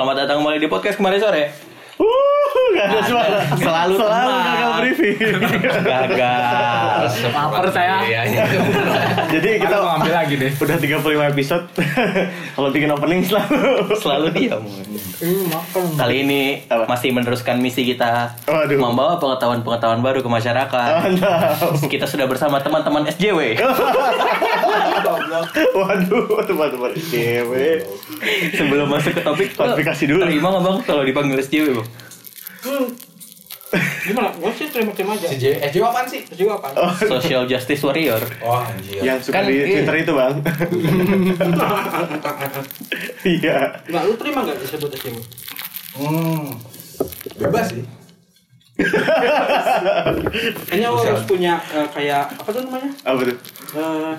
Selamat datang kembali di podcast kemarin sore. Uh, gak ada suara. Selalu selalu tenang. gagal briefing. Gagal. Lapar saya. Iya, iya. Jadi Kita mau ambil lagi deh. udah 35 episode. Kalau bikin opening selalu. Selalu diam. Kali ini Apa? masih meneruskan misi kita Waduh. membawa pengetahuan-pengetahuan baru ke masyarakat. Mantap. Kita sudah bersama teman-teman SJW. Waduh, teman-teman cewek. Sebelum masuk ke topik, Klarifikasi dulu. Terima nggak bang kalau dipanggil SJW bang? Gimana? Gue sih terima-terima aja. Eh J apaan sih? Juga apa? Social Justice Warrior. Wah, anjir. Yang suka Kan, di iya. Twitter itu, Bang. Iya. Enggak, lu terima enggak disebut SJW? Hmm. Bebas sih. Kayaknya lu harus punya eh, kayak apa tuh namanya? Apa tuh? Eh,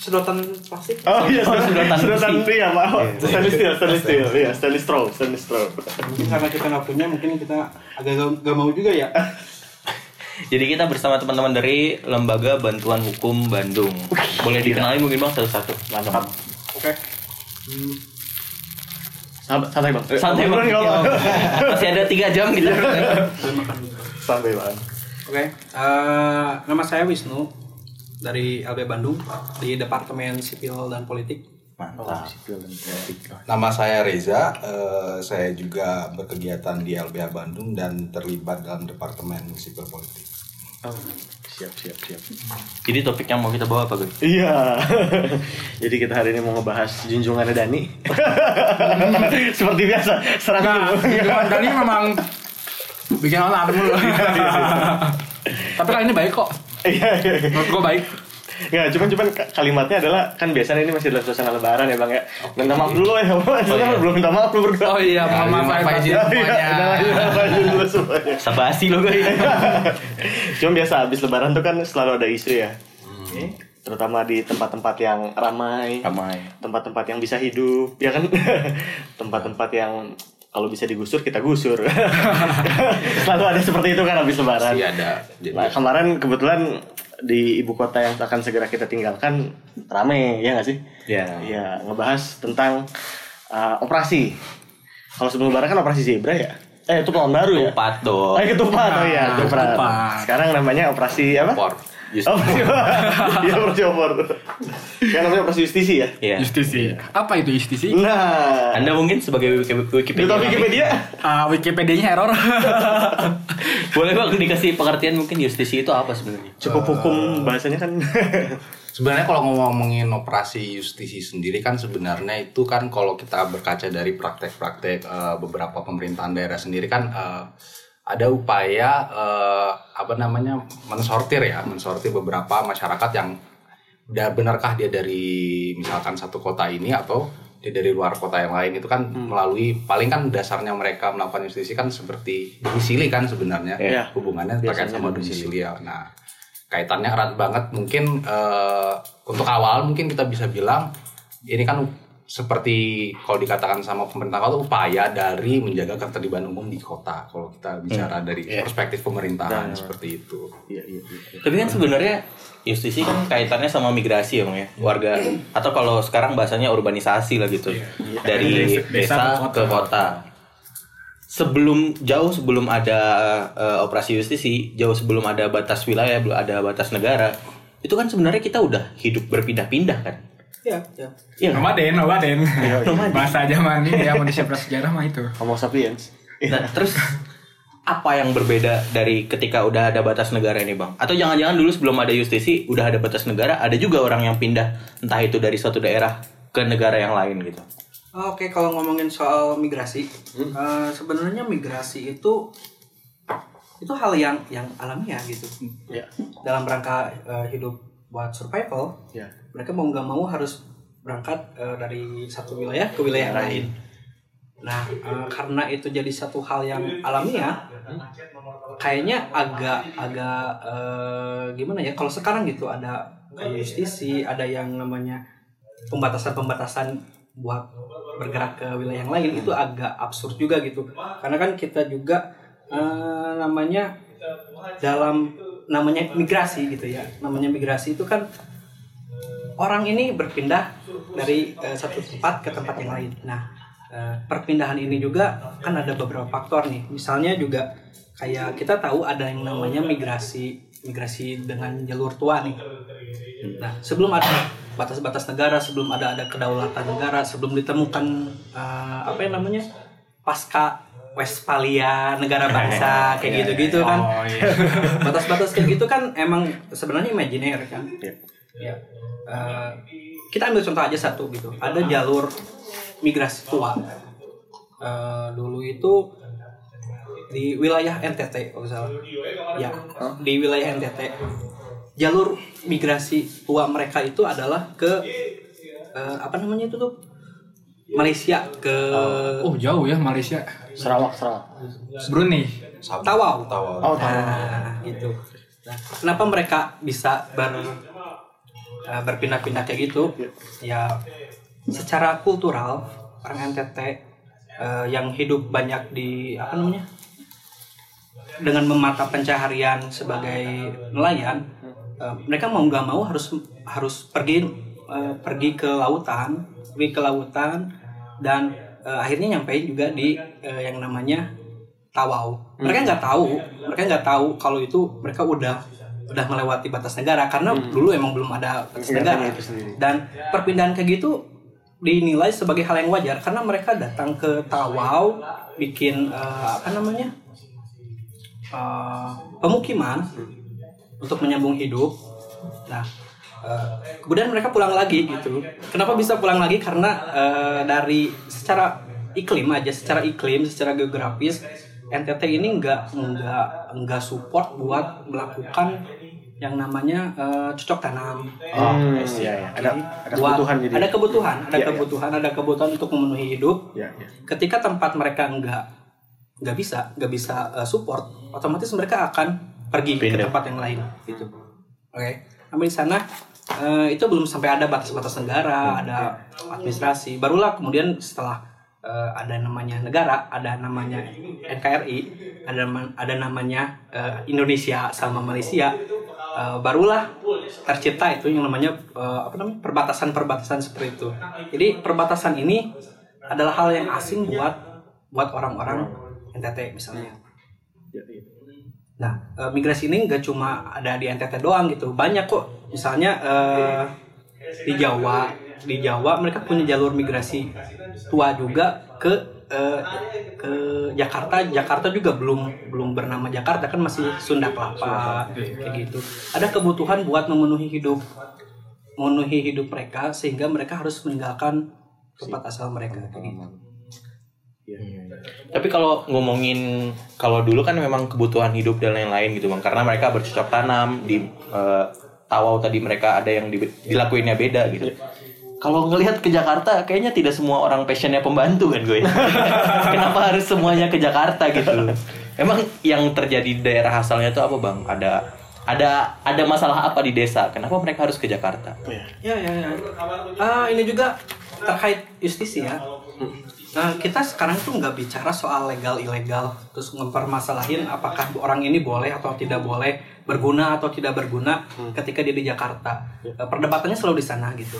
sedotan plastik. Oh iya, Oh, sedotan sedotan besi. iya, Pak. Stainless steel, stainless steel. Iya, stainless straw, stainless straw. Mungkin karena kita nggak punya, mungkin kita agak gak, mau juga ya. Jadi kita bersama teman-teman dari Lembaga Bantuan Hukum Bandung. Boleh dikenalin mungkin bang satu-satu. Mantap. Oke. Santai, santai, Bang. Santai bang. Ngobrol nggak apa-apa. Masih ada tiga jam kita. Santai, Bang. Oke, eh, nama saya Wisnu dari LB Bandung di Departemen Sipil dan Politik. Mantap. Nama saya Reza, eh, saya juga berkegiatan di LBH Bandung dan terlibat dalam Departemen Sipil Politik. Oh, siap, siap, siap. Jadi topik yang mau kita bawa apa guys? Iya. Jadi kita hari ini mau ngebahas junjungannya Dani. Seperti biasa, serang Nah, dulu. Dani memang bikin orang adem mulu. Tapi kali ini baik kok. Iya, iya. iya. Menurut gue baik. Nggak, cuman cuman ka- kalimatnya adalah kan biasanya ini masih dalam suasana lebaran ya bang ya. Minta maaf dulu ya, Sebenarnya belum minta maaf lu berdua. Oh iya, mohon maaf maaf izin. Iya, iya, udah lah, izin dulu semuanya. Sabasi lo guys. Cuma biasa habis lebaran tuh kan selalu ada isu ya. Terutama di tempat-tempat yang ramai. Ramai. Tempat-tempat yang bisa hidup, ya kan? Tempat-tempat yang kalau bisa digusur kita gusur. selalu ada seperti itu kan habis lebaran. Masih ada. Jadi, Nah, kemarin kebetulan di ibu kota yang akan segera kita tinggalkan rame, ya nggak sih? Iya. Iya, ngebahas tentang uh, operasi. Kalau sebelum lebaran kan operasi zebra ya? Eh, itu tahun baru ya? Ketupat dong. Oh, ketupat. Oh iya, Ah, ketupat. ketupat. Sekarang namanya operasi apa? Por. Oh, Iya, operasi opor. Kan namanya operasi justisi ya? Iya. Justisi. Apa itu justisi? Nah, Anda mungkin sebagai Wiki- Wikipedia. Duta Wikipedia. Ah, Wikipedia-nya error. Boleh bang dikasih pengertian mungkin justisi itu apa sebenarnya? Cukup hukum bahasanya kan. Sebenarnya kalau ngomongin operasi justisi sendiri kan sebenarnya itu kan kalau kita berkaca dari praktek-praktek eh, beberapa pemerintahan daerah sendiri kan eh, ada upaya eh, apa namanya mensortir ya, mensortir beberapa masyarakat yang benarkah dia dari misalkan satu kota ini atau dia dari luar kota yang lain itu kan melalui paling kan dasarnya mereka melakukan justisi kan seperti domisili kan sebenarnya Iya. hubungannya terkait Biasanya sama domisili. ya. Nah, kaitannya erat banget mungkin eh, untuk awal mungkin kita bisa bilang ini kan seperti kalau dikatakan sama pemerintah kota upaya dari menjaga ketertiban umum di kota kalau kita bicara dari Iya. perspektif pemerintahan Nah. seperti itu. Iya, iya, iya. Tapi kan sebenarnya justisi kan kaitannya sama migrasi ya bang ya warga atau kalau sekarang bahasanya urbanisasi lah gitu dari Desa- desa, desa ke ke kota. Sebelum jauh sebelum ada eh, operasi justisi, jauh sebelum ada batas wilayah, belum ada batas negara, itu kan sebenarnya kita udah hidup berpindah-pindah kan? Iya, iya. Iya. kan? Nomaden, nomaden. Nomaden. Bahasa zaman ini ya manusia prasejarah mah itu. Homo sapiens. Nah, terus apa yang berbeda dari ketika udah ada batas negara ini, Bang? Atau jangan-jangan dulu sebelum ada justisi udah ada batas negara, ada juga orang yang pindah entah itu dari suatu daerah ke negara yang lain gitu. Oke, kalau ngomongin soal migrasi, eh, sebenarnya migrasi itu itu hal yang yang alamiah gitu. Ya. Dalam rangka eh, hidup buat survival, Ya. Mereka mau nggak mau harus berangkat eh, dari satu wilayah ke wilayah lain. Nah, eh, karena itu jadi satu hal yang alamiah, kayaknya agak agak eh, gimana ya? Kalau sekarang gitu ada justisi, ada yang namanya pembatasan-pembatasan buat bergerak ke wilayah yang lain itu agak absurd juga gitu. Karena kan kita juga eh, namanya dalam namanya migrasi gitu ya. Namanya migrasi itu kan orang ini berpindah dari eh, satu tempat ke tempat yang lain. Nah, eh, perpindahan ini juga kan ada beberapa faktor nih. Misalnya juga kayak kita tahu ada yang namanya migrasi migrasi dengan jalur tua nih. Nah, sebelum ada batas-batas negara, sebelum ada ada kedaulatan negara, sebelum ditemukan eh, apa yang namanya pasca Westphalia negara bangsa kayak gitu-gitu kan. Oh iya. Batas-batas kayak gitu kan emang sebenarnya imajiner kan. Ya. Eh, kita ambil contoh aja satu gitu. Ada jalur migrasi tua. Eh, dulu itu di wilayah NTT kalau nggak salah. Ya, di wilayah NTT. Jalur migrasi tua mereka itu adalah ke eh, apa namanya itu tuh? Malaysia ke Oh jauh ya Malaysia. Sarawak, Sarawak. Brunei. Tawau. Tawau. Oh. Nah, gitu. Nah, kenapa mereka bisa ber eh, berpindah-pindah kayak gitu? Ya, secara kultural orang NTT eh, yang hidup banyak di apa namanya? Dengan memata pencaharian sebagai nelayan, eh, mereka mau nggak mau harus harus pergi eh, pergi ke lautan, pergi ke lautan dan eh, akhirnya nyampein juga di eh, yang namanya Tawau. Mereka nggak tahu, mereka nggak tahu kalau itu mereka udah udah melewati batas negara karena dulu emang belum ada batas Nggak negara. sendiri. Dan perpindahan kayak gitu dinilai sebagai hal yang wajar karena mereka datang ke Tawau bikin eh, apa namanya eh, pemukiman untuk menyambung hidup. Nah, eh, kemudian mereka pulang lagi gitu. Kenapa bisa pulang lagi? Karena eh, dari secara iklim aja, secara iklim, secara geografis, NTT ini nggak nggak nggak support buat melakukan yang namanya eh, cocok tanam. Oh, iya, iya. Ada ada kebutuhan jadi. ada kebutuhan, ada Iya, iya. kebutuhan, ada kebutuhan untuk memenuhi hidup. Ya, ya. Ketika tempat mereka nggak nggak bisa nggak bisa eh, support, otomatis mereka akan pergi ke Pindah. tempat yang lain gitu. Oke, namun di sana eh, itu belum sampai ada batas-batas negara, ada administrasi. Barulah kemudian setelah eh, ada namanya negara, ada namanya NKRI, ada ada namanya eh, Indonesia sama Malaysia. Eh, barulah tercipta itu yang namanya eh, apa namanya perbatasan-perbatasan seperti itu. Jadi perbatasan ini adalah hal yang asing buat buat orang-orang NTT misalnya. Ya, ya. Nah, eh, migrasi ini nggak cuma ada di NTT doang gitu, banyak kok. Misalnya eh, di Jawa, di Jawa mereka punya jalur migrasi tua juga ke eh, ke Jakarta. Jakarta juga belum belum bernama Jakarta kan masih Sunda Kelapa kayak gitu. Ada kebutuhan buat memenuhi hidup memenuhi hidup mereka sehingga mereka harus meninggalkan tempat asal mereka kayak gitu. Tapi kalau ngomongin kalau dulu kan memang kebutuhan hidup dan lain-lain gitu bang, karena mereka bercocok tanam di eh, Tawau tadi mereka ada yang di- dilakuinnya beda gitu. Kalau ngelihat ke Jakarta, kayaknya tidak semua orang passionnya pembantu kan gue. Kenapa harus semuanya ke Jakarta gitu? Emang yang terjadi di daerah asalnya itu apa bang? Ada ada ada masalah apa di desa? Kenapa mereka harus ke Jakarta? Ya, ya, ya. Ah, ini juga terkait justisi ya. Nah, kita sekarang tuh nggak bicara soal legal ilegal, terus mempermasalahin apakah orang ini boleh atau tidak boleh, berguna atau tidak berguna ketika dia di Jakarta. Eh, Perdebatannya selalu di sana gitu.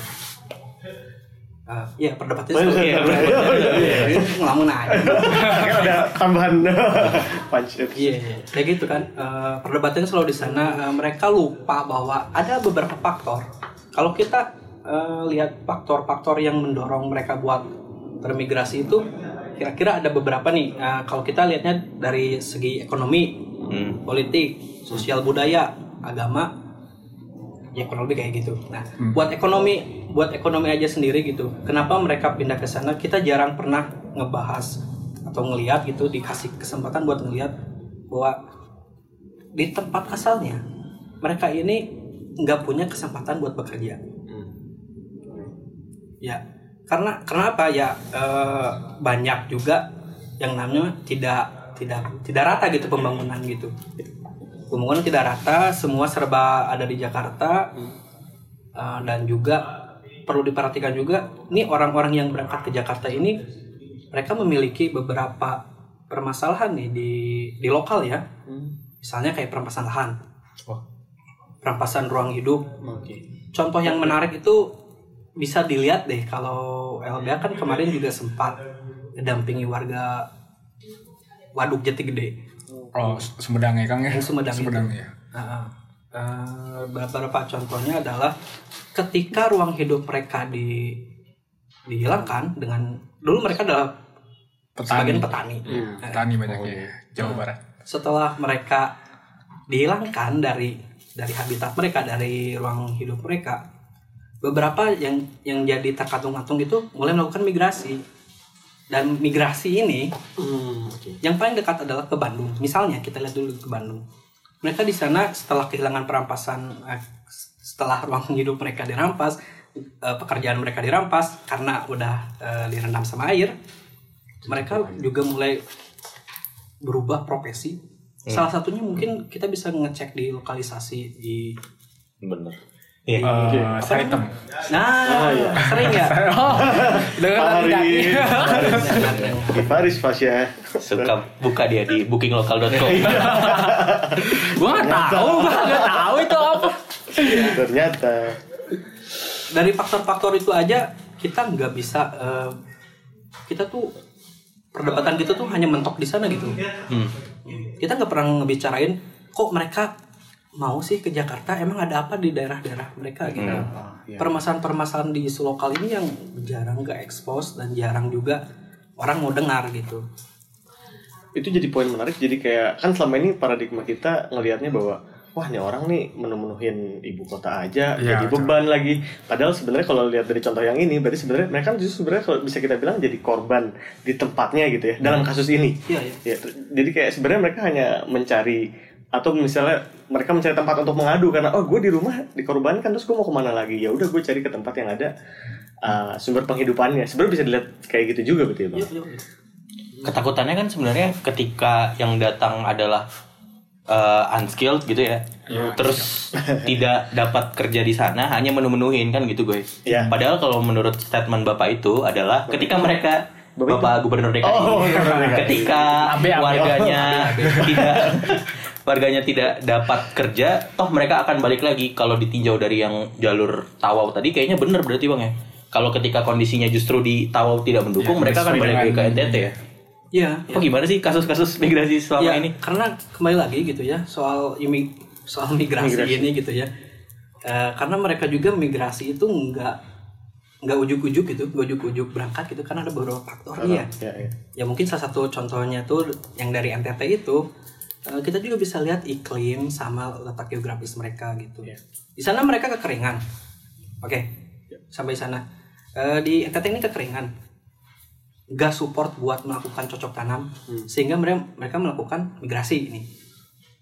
Ah, Iya, perdebatannya Oh, selalu iya, iya, iya, iya. ngelamun aja. Kan ada tambahan punch. Iya, iya. kayak gitu kan. Eh, perdebatannya selalu di sana. Eh, mereka lupa bahwa ada beberapa faktor. Kalau kita eh, lihat faktor-faktor yang mendorong mereka buat bermigrasi itu, kira-kira ada beberapa nih. Eh, kalau kita lihatnya dari segi ekonomi, Hmm. politik, sosial budaya, agama, ya kurang lebih kayak gitu. Nah, buat ekonomi, buat ekonomi aja sendiri gitu. Kenapa mereka pindah ke sana? Kita jarang pernah ngebahas atau ngelihat gitu dikasih kesempatan buat ngelihat bahwa di tempat asalnya mereka ini nggak punya kesempatan buat bekerja. Ya, karena karena apa ya eh, banyak juga yang namanya tidak tidak tidak rata gitu pembangunan gitu pembangunan tidak rata semua serba ada di Jakarta Uh, dan juga perlu diperhatikan juga nih orang-orang yang berangkat ke Jakarta ini mereka memiliki beberapa permasalahan nih di di lokal ya. Misalnya kayak perampasan lahan. Perampasan ruang hidup. Contoh yang menarik itu bisa dilihat deh kalau LBH kan kemarin juga sempat ngedampingi warga Waduk Jati Gede. Oh, Sumedang ya Kang ya? Yang Sumedang itu. ya. Nah, eh, beberapa contohnya adalah ketika ruang hidup mereka di dihilangkan dengan dulu mereka adalah Petani. sebagian petani. Nah, Petani banyaknya ya, Jawa Barat. setelah mereka dihilangkan dari dari habitat mereka dari ruang hidup mereka beberapa yang yang jadi terkatung-katung itu mulai melakukan migrasi dan migrasi ini yang paling dekat adalah ke Bandung. Misalnya kita lihat dulu ke Bandung. Mereka di sana setelah kehilangan perampasan eh, setelah ruang hidup mereka dirampas eh, pekerjaan mereka dirampas karena udah eh, direndam sama air mereka juga mulai berubah profesi. Salah satunya mungkin kita bisa ngecek di lokalisasi di Bener. Iya. Eh, Saritem. Nah, sering ya. Oh, dengar tidak? Faris Fasya. Suka buka dia di bookinglocal.com. Gua nggak tahu, gua nggak tahu itu apa. Ternyata. Dari faktor-faktor itu aja kita nggak bisa eh, kita tuh perdebatan kita tuh hanya mentok di sana gitu. Hmm. Kita nggak pernah ngebicarain kok mereka mau sih ke Jakarta emang ada apa di daerah-daerah mereka gitu. Permasalahan-permasalahan di isu lokal ini yang jarang nggak expose dan jarang juga orang mau dengar gitu. itu jadi poin menarik jadi kayak kan selama ini paradigma kita ngelihatnya bahwa wah ini orang nih menu-menuhin ibu kota aja Iya, jadi beban lagi padahal sebenarnya kalau lihat dari contoh yang ini berarti sebenarnya mereka kan justru sebenarnya kalau bisa kita bilang jadi korban di tempatnya gitu ya dalam kasus ini Iya, iya. ya ter- jadi kayak sebenarnya mereka hanya mencari atau misalnya mereka mencari tempat untuk mengadu karena oh gue di rumah dikorbankan terus gue mau ke mana lagi ya udah gue cari ke tempat yang ada uh, sumber penghidupannya sebenarnya bisa dilihat kayak gitu juga betul ya Iya, iya, iya. Ketakutannya kan sebenarnya ketika yang datang adalah eh, unskilled gitu ya. Terus tidak dapat kerja di sana hanya menu-menuhin kan gitu gue. Iya. Padahal kalau menurut statement Bapak itu adalah ketika mereka Bapak Bapak Gubernur DKI Oh, Gubernur DKI. ketika warganya tidak warganya tidak dapat kerja, toh mereka akan balik lagi kalau ditinjau dari yang jalur Tawau tadi kayaknya bener berarti Bang ya. Kalau ketika kondisinya justru di Tawau tidak mendukung, Ya, mereka akan balik lagi ke NTT ya. Iya, Oh gimana sih kasus-kasus migrasi selama ya, ini? karena kembali lagi gitu ya soal imi soal migrasi, Migrasi. ini gitu ya Eh, karena mereka juga migrasi itu nggak nggak ujuk-ujuk gitu nggak ujuk-ujuk berangkat gitu karena ada beberapa faktor ya ya, ya. ya mungkin salah satu contohnya tuh yang dari NTT itu eh, kita juga bisa lihat iklim sama letak geografis mereka gitu. Iya. di sana mereka kekeringan. Oke sampai sana. Eh, di NTT ini kekeringan. Nggak support buat melakukan cocok tanam sehingga mereka mereka melakukan migrasi ini.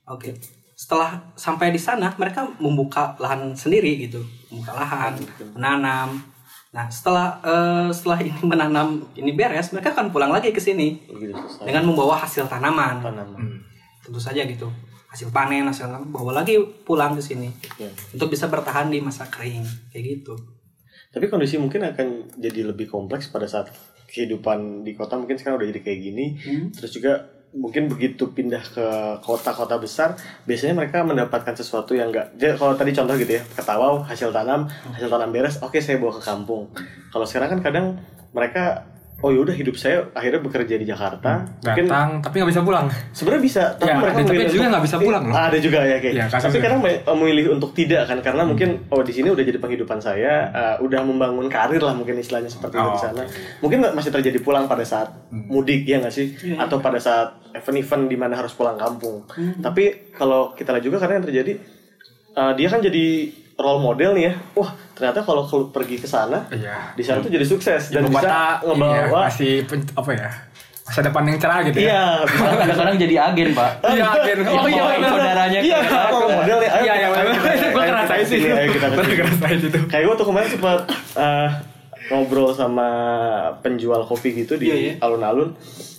Oke. Setelah sampai di sana mereka membuka lahan sendiri gitu. Membuka lahan menanam. Nah setelah eh, setelah ini menanam ini beres mereka akan pulang lagi ke sini dengan membawa hasil tanaman. Tanaman. Tentu saja gitu hasil panen hasil bawa lagi pulang ke sini Ya. untuk bisa bertahan di masa kering kayak gitu Tapi kondisi mungkin akan jadi lebih kompleks pada saat kehidupan di kota mungkin sekarang udah jadi kayak gini. Terus juga mungkin begitu pindah ke kota-kota besar, biasanya mereka mendapatkan sesuatu yang enggak. Jadi kalau tadi contoh gitu ya, ke Tawau hasil tanam, hasil tanam beres, oke saya bawa ke kampung. Kalau sekarang kan kadang mereka oh yaudah hidup saya akhirnya bekerja di Jakarta. Mungkin Datang, tapi nggak bisa pulang. sebenarnya bisa, tapi Ya, mereka ada- tapi juga nggak bisa pulang loh. Ah, ada juga ya kayak. Ya, kasus tapi kadang me- memilih untuk tidak kan karena mungkin oh di sini udah jadi penghidupan saya, uh, udah membangun karir lah mungkin istilahnya seperti itu di Oh, sana. Mungkin masih terjadi pulang pada saat mudik ya nggak sih? Atau pada saat event-event di mana harus pulang kampung. Tapi kalau kita lihat juga karena yang terjadi uh, dia kan jadi role model nih ya. Wah, ternyata kalau kalau pergi ke sana Iya. di sana tuh jadi sukses dan Ibu bisa kota iya, ngebawa masih pen- apa ya? Masa depan yang cerah gitu ya. Iya, bisa kadang-kadang jadi agen pak. Iya, agen. Oh iya, saudaranya Iya, role model nih. Ayo Iya, kita- iya, kita- ayo ngerasain kita sih. Ayo kita Gua ke sini. ngerasain itu. Kayak gue tuh kemarin sempat eh, ngobrol sama penjual kopi gitu di Iya, iya. alun-alun.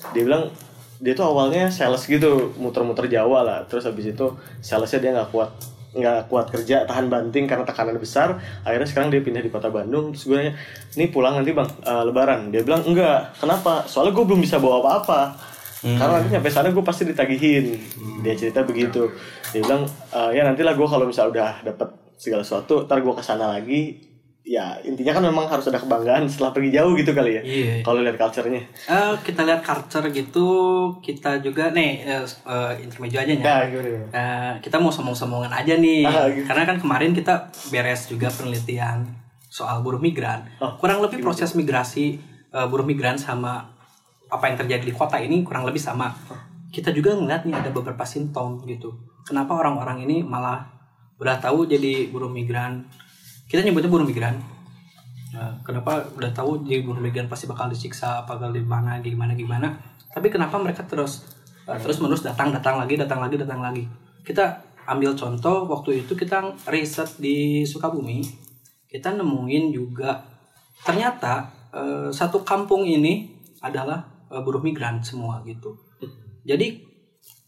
Dia bilang dia tuh awalnya sales gitu, muter-muter Jawa lah. Terus habis itu salesnya dia nggak kuat nggak kuat kerja tahan banting karena tekanan besar akhirnya sekarang dia pindah di kota Bandung. Terus gue nanya nih pulang nanti bang eh, lebaran? Dia bilang enggak. Kenapa? Soalnya gue belum bisa bawa apa-apa. Karena nanti nyampe sana gue pasti ditagihin. Dia cerita begitu. Dia bilang "Eh, ya nantilah gue kalau misalnya udah dapet segala sesuatu ntar gue ke sana lagi ya intinya kan memang harus ada kebanggaan setelah pergi jauh gitu kali ya. Iya. Kalau lihat culture-nya. Eh, kita lihat culture gitu, kita juga nih eh, intermezzo aja ya. Nah, gimana? Eh, kita mau sombong-sombongan aja nih, Ah, gitu. karena kan kemarin kita beres juga penelitian soal buruh migran. Oh, kurang lebih proses migrasi eh, buruh migran sama apa yang terjadi di kota ini kurang lebih sama. Kita juga ngeliat nih ada beberapa simptom gitu. Kenapa orang-orang ini malah udah tahu jadi buruh migran? Kita nyebutnya buruh migran. Nah, kenapa udah tahu jadi buruh migran pasti bakal disiksa, bakal di mana, gimana gimana. Tapi kenapa mereka terus uh, terus menerus datang datang lagi, datang lagi, datang lagi. Kita ambil contoh waktu itu kita riset di Sukabumi, kita nemuin juga ternyata uh, satu kampung ini adalah uh, buruh migran semua gitu. Jadi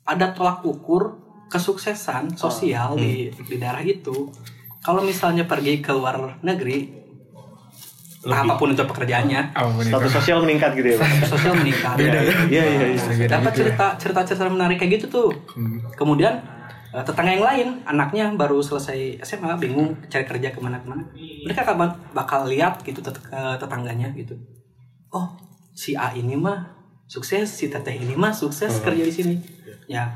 ada tolak ukur kesuksesan sosial di di daerah itu. Kalau misalnya pergi ke luar negeri, entah apa pun itu pekerjaannya, Apa pun itu. Status sosial meningkat gitu ya. Bang? sosial meningkat. Iya, iya, iya. iya. Dapat cerita cerita cerita menarik kayak gitu tuh. Kemudian eh, tetangga yang lain, anaknya baru selesai SMA, bingung cari kerja ke mana ke mana. Mereka kapan bakal lihat gitu tet- ke tetangganya gitu. Oh, si A ini mah sukses, si Teteh ini mah sukses kerja di sini. Ya,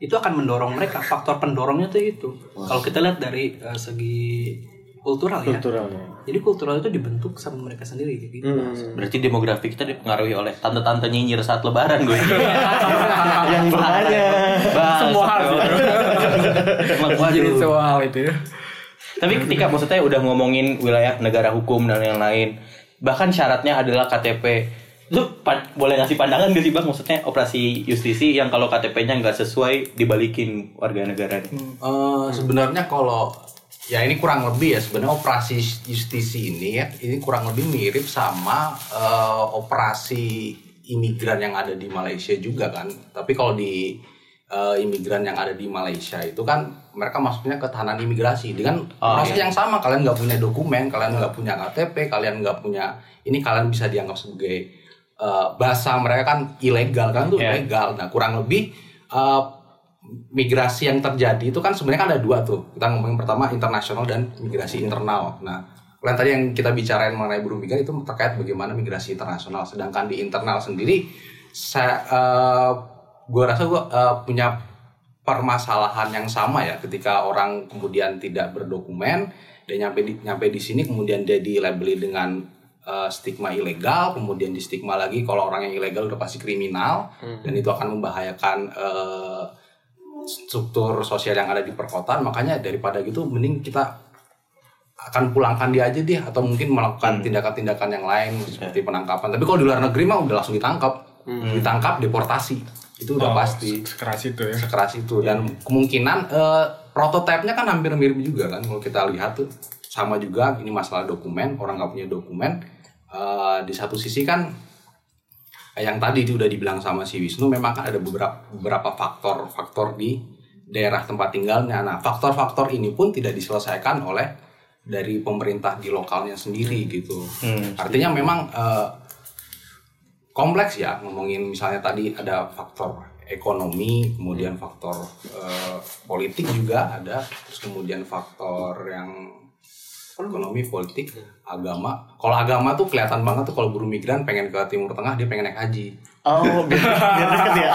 itu akan mendorong mereka. Faktor pendorongnya tuh itu. Kalau kita lihat dari eh, segi kultural ya. Kulturalnya. Jadi kultural itu dibentuk sama mereka sendiri gitu. Hmm. Berarti demografi kita dipengaruhi oleh tante-tante nyinyir saat lebaran gue. Yang bertanya. Semua hal Jadi semua hal itu ya. Tapi ketika maksudnya udah ngomongin wilayah negara hukum dan yang lain, bahkan syaratnya adalah KTP. Lu boleh ngasih pandangan gak sih bang? Maksudnya operasi justisi yang kalau KTP-nya nggak sesuai dibalikin warga negara. Eh, sebenarnya kalau ya ini kurang lebih ya sebenarnya operasi justisi ini ya ini kurang lebih mirip sama eh, operasi imigran yang ada di Malaysia juga kan tapi kalau di eh, imigran yang ada di Malaysia itu kan mereka masuknya ke tahanan imigrasi dengan Oh, proses iya. yang sama kalian nggak punya dokumen kalian nggak punya KTP kalian nggak punya ini kalian bisa dianggap sebagai eh, bahasa mereka kan ilegal kan tuh Iya. ilegal nah kurang lebih eh, migrasi yang terjadi itu kan sebenarnya kan ada dua tuh. Kita ngomongin pertama internasional dan migrasi internal. Nah, kalau yang tadi yang kita bicarain mengenai buruh migran itu terkait bagaimana migrasi internasional. Sedangkan di internal sendiri, saya, gue rasa gue punya permasalahan yang sama ya ketika orang kemudian tidak berdokumen dan nyampe di nyampe di sini kemudian dia dilabeli dengan eh, stigma ilegal kemudian di stigma lagi kalau orang yang ilegal udah pasti kriminal dan itu akan membahayakan eh, struktur sosial yang ada di perkotaan. Makanya daripada gitu mending kita akan pulangkan dia aja deh atau mungkin melakukan tindakan-tindakan yang lain seperti penangkapan. Tapi kalau di luar negeri mah udah langsung ditangkap. Ditangkap deportasi. Itu udah Oh, pasti. Sekeras itu ya. sekeras itu. Dan kemungkinan eh, prototipenya kan hampir mirip juga kan kalau kita lihat tuh sama juga ini masalah dokumen orang nggak punya dokumen. Eh, di satu sisi kan yang tadi itu udah dibilang sama si Wisnu memang kan ada beberapa beberapa faktor-faktor di daerah tempat tinggalnya. Nah faktor-faktor ini pun tidak diselesaikan oleh dari pemerintah di lokalnya sendiri gitu. Artinya memang eh, kompleks ya ngomongin misalnya tadi ada faktor ekonomi kemudian faktor eh, politik juga ada terus kemudian faktor yang ekonomi politik agama. Kalau agama tuh kelihatan banget tuh kalau buruh migran pengen ke timur tengah dia pengen naik haji. Oh, biar, ya.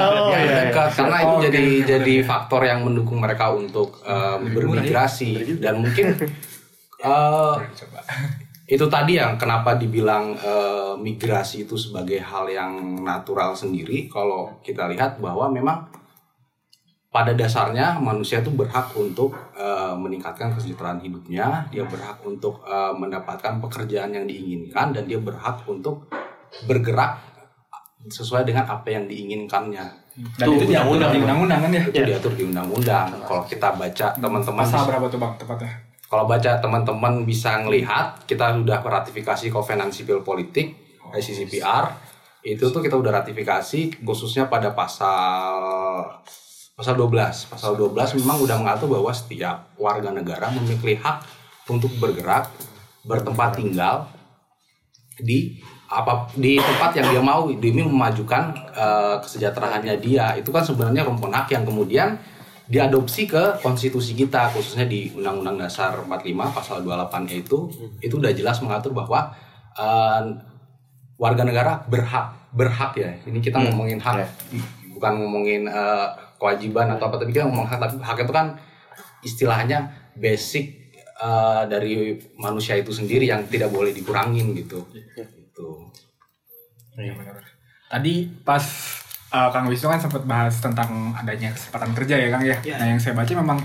Oh, Ya, iya, iya. karena itu Oh, jadi jadi faktor yang mendukung mereka untuk eh, bermigrasi. Dan mungkin eh, Coba. itu tadi yang kenapa dibilang eh, migrasi itu sebagai hal yang natural sendiri. Kalau kita lihat bahwa memang pada dasarnya manusia itu berhak untuk eh, meningkatkan kesejahteraan hidupnya. Dia berhak untuk eh, mendapatkan pekerjaan yang diinginkan dan dia berhak untuk bergerak sesuai dengan apa yang diinginkannya. Dan itu diatur di undang-undang kan ya? itu diatur di undang-undang. Kalau kita baca teman-teman Pasal bisa- berapa tuh bang tepatnya? kalau baca teman-teman bisa ngelihat kita sudah ratifikasi Covenant Sipil Politik ICCPR itu tuh kita udah ratifikasi khususnya pada pasal pasal 12 pasal 12 memang udah mengatur bahwa setiap warga negara memiliki hak untuk bergerak bertempat tinggal di apa di tempat yang dia mau demi memajukan eh, kesejahteraannya dia. Itu kan sebenarnya rumpun hak yang kemudian diadopsi ke konstitusi kita khususnya di Undang-Undang Dasar 45 pasal 28 itu. Itu udah jelas mengatur bahwa eh, warga negara berhak berhak ya. Ini kita ngomongin hak bukan ngomongin eh, kewajiban atau apa tapi kita ngomong hak tapi hak itu kan istilahnya basic eh, dari manusia itu sendiri yang tidak boleh dikurangin gitu Iya benar. Tadi pas uh, Kang Wisnu kan sempat bahas tentang adanya kesempatan kerja ya Kang ya. Iya. Nah yang saya baca memang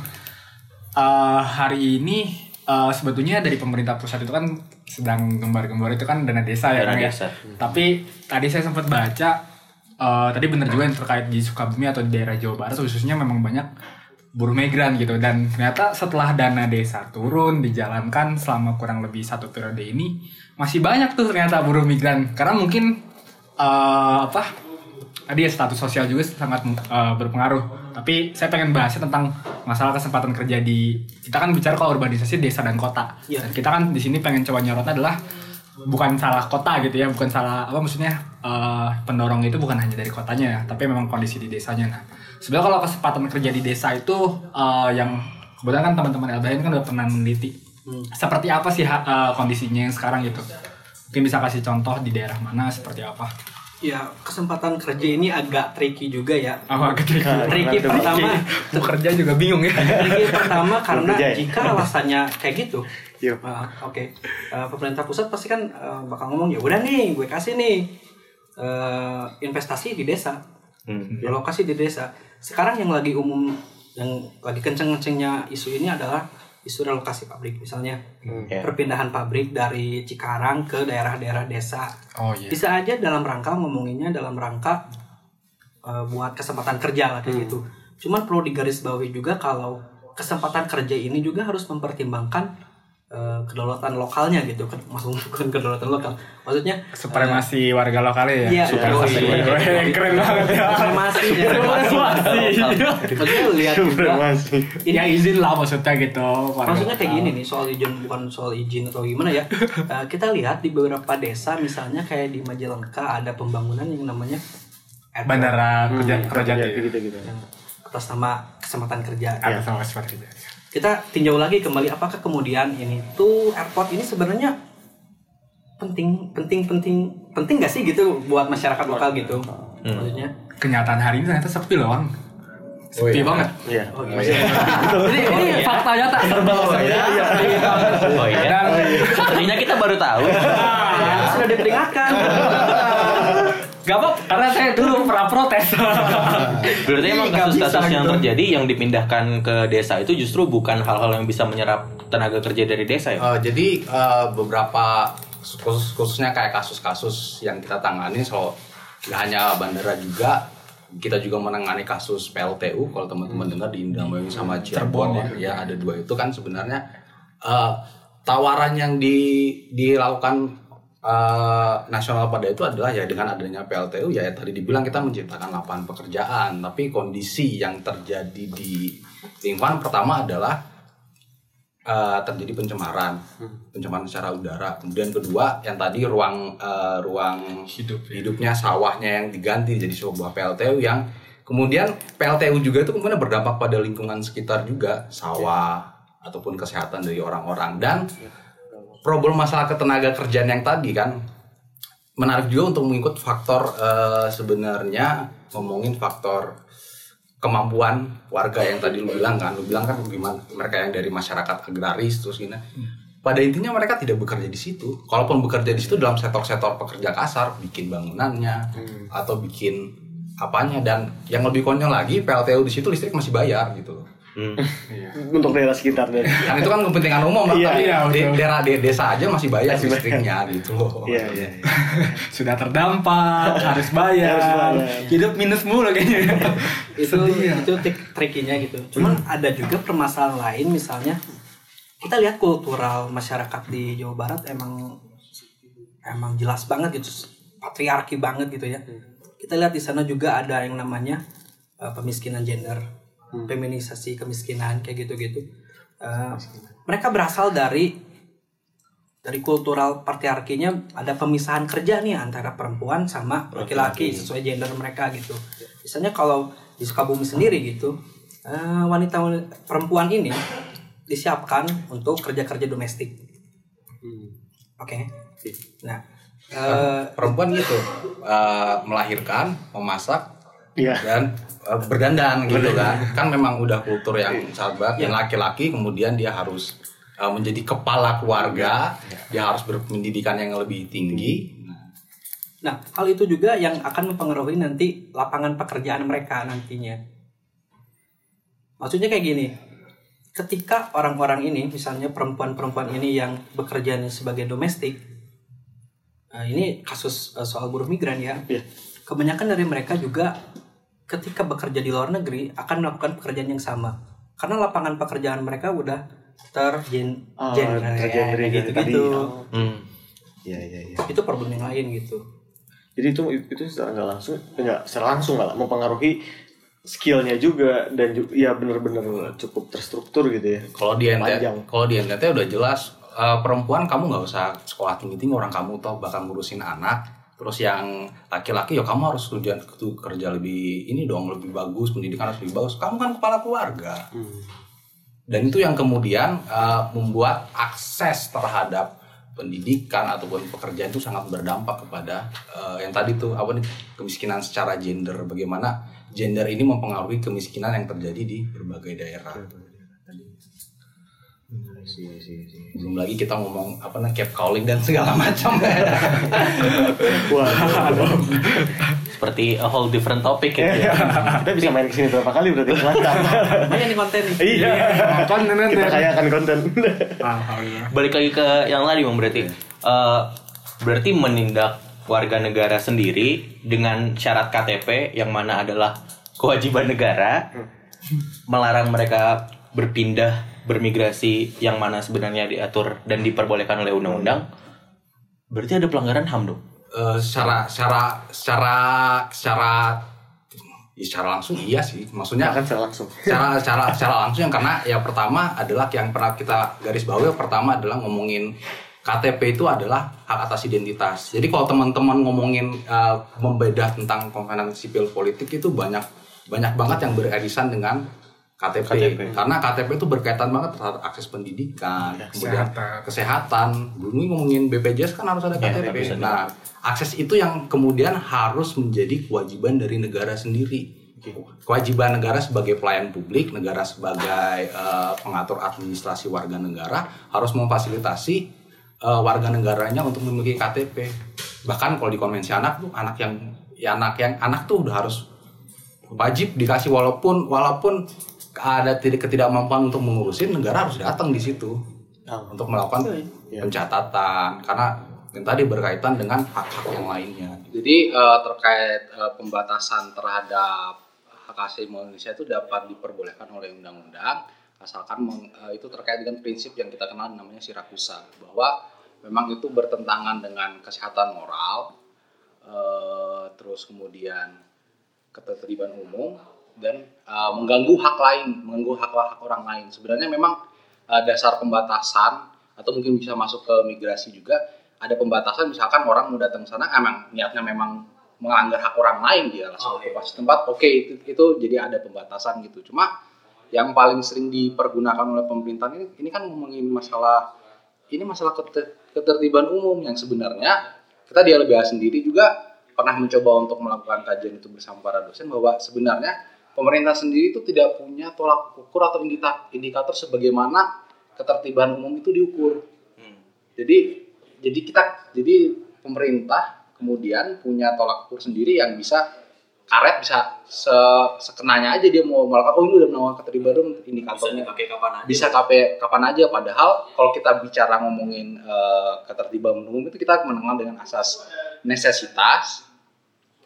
uh, hari ini uh, sebetulnya dari pemerintah pusat itu kan sedang gembar-gembar itu kan dana desa ya Dana Kang ya. desa. Tapi tadi saya sempat baca uh, tadi benar juga yang terkait di Sukabumi atau di daerah Jawa Barat khususnya memang banyak buruh migran gitu. Dan ternyata setelah dana desa turun dijalankan selama kurang lebih satu periode ini masih banyak tuh ternyata buruh migran. Karena mungkin eh, apa tadi ya status sosial juga sangat eh, berpengaruh. Tapi saya pengen bahasnya tentang masalah kesempatan kerja di kita kan bicara kalau urbanisasi desa dan kota. Iya. dan kita kan di sini pengen coba nyorotnya adalah bukan salah kota gitu ya bukan salah apa maksudnya eh, pendorong itu bukan hanya dari kotanya ya tapi memang kondisi di desanya. Nah sebenarnya kalau kesempatan kerja di desa itu eh, yang kebetulan kan teman-teman LBN kan udah pernah meneliti. Seperti apa sih eh, kondisinya yang sekarang gitu? Mungkin bisa kasih contoh di daerah mana seperti apa? Ya, kesempatan kerja ini agak tricky juga ya. apa gitu Tricky. Pertama, mau kerja juga bingung ya. Tricky pertama karena ya? jika alasannya kayak gitu, Iya. uh, oke, Uh, pemerintah pusat pasti kan uh, bakal ngomong ya udah nih, gue kasih nih uh, investasi di desa, relokasi di desa. Sekarang yang lagi umum, yang lagi kenceng-kencengnya isu ini adalah isu relokasi pabrik, misalnya Ya. perpindahan pabrik dari Cikarang ke daerah-daerah desa oh iya bisa aja dalam rangka ngomonginnya dalam rangka uh, buat kesempatan kerja lah kayak gitu. Cuman perlu digarisbawahi juga kalau kesempatan kerja ini juga harus mempertimbangkan uh, kedaulatan lokalnya gitu. Kan maksud bukan kedaulatan lokal. Maksudnya supremasi warga lokalnya ya? Iya, supremasi iya, iya, iya. keren banget ya. supremasi. Supremasi. Maksudnya lihat juga. Supremasi. ya izin lah maksudnya gitu warga Maksudnya kayak gini nih soal izin bukan soal izin atau gimana ya. Eh, kita lihat di beberapa desa misalnya kayak di Majalengka ada pembangunan yang namanya bandara kerja Hmm, kerja gitu gitu gitu. atas nama kesempatan kerja. ada sama seperti itu Kita tinjau lagi kembali apakah kemudian ini tuh airport ini sebenarnya penting penting penting penting gak sih gitu buat masyarakat lokal gitu? Maksudnya? Kenyataan hari ini ternyata sepi loh bang. Oh, sepi iya. banget. Iya. oh, gimana? ini ini fakta nyata Oh iya. dan Sepertinya kita baru tahu. Ya, sudah diperingatkan gak apa karena saya dulu pernah protes Berarti emang kasus-kasus yang gitu. terjadi yang dipindahkan ke desa itu justru bukan hal-hal yang bisa menyerap tenaga kerja dari desa ya? Eh, jadi eh, beberapa khusus khususnya kayak kasus-kasus yang kita tangani so nggak hanya bandara juga kita juga menangani kasus PLTU kalau teman-teman dengar di Indramayu sama Cirebon ya, ya ada dua itu kan sebenarnya eh, tawaran yang di dilakukan eh, nasional pada itu adalah ya dengan adanya PLTU ya tadi dibilang kita menciptakan lapangan pekerjaan. Tapi kondisi yang terjadi di lingkungan pertama adalah eh, terjadi pencemaran, pencemaran secara udara. Kemudian kedua, yang tadi ruang eh, ruang Hidup, ya. hidupnya sawahnya yang diganti jadi sebuah PLTU yang kemudian PLTU juga itu kemudian berdampak pada lingkungan sekitar juga. Sawah ataupun kesehatan dari orang-orang. Dan problem masalah ketenaga kerjaan yang tadi kan? Menarik juga untuk mengikut faktor eh, sebenarnya ngomongin faktor kemampuan warga yang tadi lu bilang kan? Lu bilang kan gimana mereka yang dari masyarakat agraris terus gini. Pada intinya mereka tidak bekerja di situ. Kalaupun bekerja di situ dalam sektor-sektor pekerja kasar bikin bangunannya atau bikin apanya dan yang lebih konyol lagi PLTU di situ listrik masih bayar gitu loh Untuk daerah sekitar dan kan itu kan kepentingan umum kan Iya, tapi iya, daerah de- desa aja masih bayar Masih bayar. listriknya gitu loh Iya, iya. sudah terdampak harus bayar Harus bayar. hidup minus mulu kayaknya itu Sedih ya. itu trik trikinya gitu. Cuman ada juga permasalahan lain misalnya kita lihat kultural masyarakat di Jawa Barat emang emang jelas banget gitu patriarki banget gitu ya. Kita lihat di sana juga ada yang namanya uh, pemiskinan gender, feminisasi kemiskinan kayak gitu-gitu. Uh, mereka berasal dari dari kultural patriarkinya ada pemisahan kerja nih antara perempuan sama laki-laki sesuai gender mereka gitu. Misalnya kalau di Sukabumi sendiri gitu, eh, wanita perempuan ini disiapkan untuk kerja-kerja domestik. Oke. Nah, eh, perempuan gitu eh, melahirkan memasak Iya. dan eh, berdandan gitu kan. Kan memang udah kultur yang sahabat. Yang Iya. laki-laki kemudian dia harus eh, menjadi kepala keluarga. Dia harus berpendidikan yang lebih tinggi. Nah hal itu juga yang akan mempengaruhi nanti lapangan pekerjaan mereka nantinya. Maksudnya kayak gini, ketika orang-orang ini, misalnya perempuan-perempuan ini yang bekerja sebagai domestik, nah ini kasus eh, soal buruh migran ya, Iya. kebanyakan dari mereka juga ketika bekerja di luar negeri akan melakukan pekerjaan yang sama, karena lapangan pekerjaan mereka udah tergen Oh, tergenre gitu gitu, tadi. Oh. Hmm. Iya iya iya. itu problem yang lain gitu. Jadi itu itu secara nggak langsung nggak secara langsung nggak lah, mempengaruhi skillnya juga dan juga ya bener-bener cukup terstruktur gitu ya. kalau di NTT kalau di NTT udah jelas eh, perempuan kamu nggak usah sekolah tinggi tinggi orang kamu toh bakal ngurusin anak terus yang laki-laki ya kamu harus kerja tuh kerja lebih ini dong lebih bagus pendidikan harus lebih bagus. Kamu kan kepala keluarga. Dan itu yang kemudian eh, membuat akses terhadap pendidikan ataupun pekerjaan itu sangat berdampak kepada eh, yang tadi tuh apa nih kemiskinan secara gender. Bagaimana gender ini mempengaruhi kemiskinan yang terjadi di berbagai daerah belum lagi kita ngomong apa namanya cap calling dan segala macam Wah, Seperti a whole different topic gitu ya. kita bisa main ke sini berapa kali berarti mantap. Banyak nih konten nih. iya. Konten nanti. Kita kayakan konten. Balik lagi ke yang tadi Bang berarti. Eh, berarti menindak warga negara sendiri dengan syarat KTP yang mana adalah kewajiban negara melarang mereka berpindah bermigrasi yang mana sebenarnya diatur dan diperbolehkan oleh undang-undang berarti ada pelanggaran HAM dong Eh, secara secara secara secara ya secara langsung iya sih maksudnya Akan secara langsung. secara secara secara langsung yang karena ya pertama adalah yang pernah kita garis bawahi pertama adalah ngomongin KTP itu adalah hak atas identitas. Jadi kalau teman-teman ngomongin uh, membedah tentang konvenan sipil politik itu banyak banyak banget yang beririsan dengan KTP. KTP. Karena KTP itu berkaitan banget terhadap akses pendidikan, kemudian Kesehatan. kesehatan. Belum ngomongin BPJS kan harus ada Ya, KTP. nah, akses itu yang kemudian harus menjadi kewajiban dari negara sendiri kewajiban negara sebagai pelayan publik, negara sebagai eh, pengatur administrasi warga negara harus memfasilitasi eh, warga negaranya untuk memiliki KTP. Bahkan kalau di konvensi anak tuh anak yang ya anak yang anak tuh udah harus wajib dikasih walaupun walaupun ada tidak ketidakmampuan untuk mengurusin negara harus datang di situ Ah. untuk melakukan Iya. pencatatan karena yang tadi berkaitan dengan hak-hak yang lainnya. Jadi eh, terkait eh, pembatasan terhadap hak asasi manusia itu dapat diperbolehkan oleh undang-undang asalkan meng- eh, itu terkait dengan prinsip yang kita kenal namanya sirakusa bahwa memang itu bertentangan dengan kesehatan moral eh, terus kemudian ketertiban umum dan eh, mengganggu hak lain, mengganggu hak-hak orang lain. Sebenarnya memang eh, dasar pembatasan atau mungkin bisa masuk ke migrasi juga ada pembatasan misalkan orang mau datang sana emang niatnya memang melanggar hak orang lain dia langsung okupasi tempat oke itu itu jadi ada pembatasan gitu cuma yang paling sering dipergunakan oleh pemerintah ini ini kan ngomongin masalah ini masalah kete- ketertiban umum yang sebenarnya kita di LBH sendiri juga pernah mencoba untuk melakukan kajian itu bersama para dosen bahwa sebenarnya pemerintah sendiri itu tidak punya tolak ukur atau indika- indikator sebagaimana ketertiban umum itu diukur. Jadi jadi kita jadi pemerintah kemudian punya tolak ukur sendiri yang bisa karet bisa se sekenanya aja dia mau melakukan oh ini udah menawarkan ketertiban umum indikatornya pakai kapan aja. bisa KP kapan aja padahal kalau kita bicara ngomongin eh, ketertiban umum itu kita mengenal dengan asas necesitas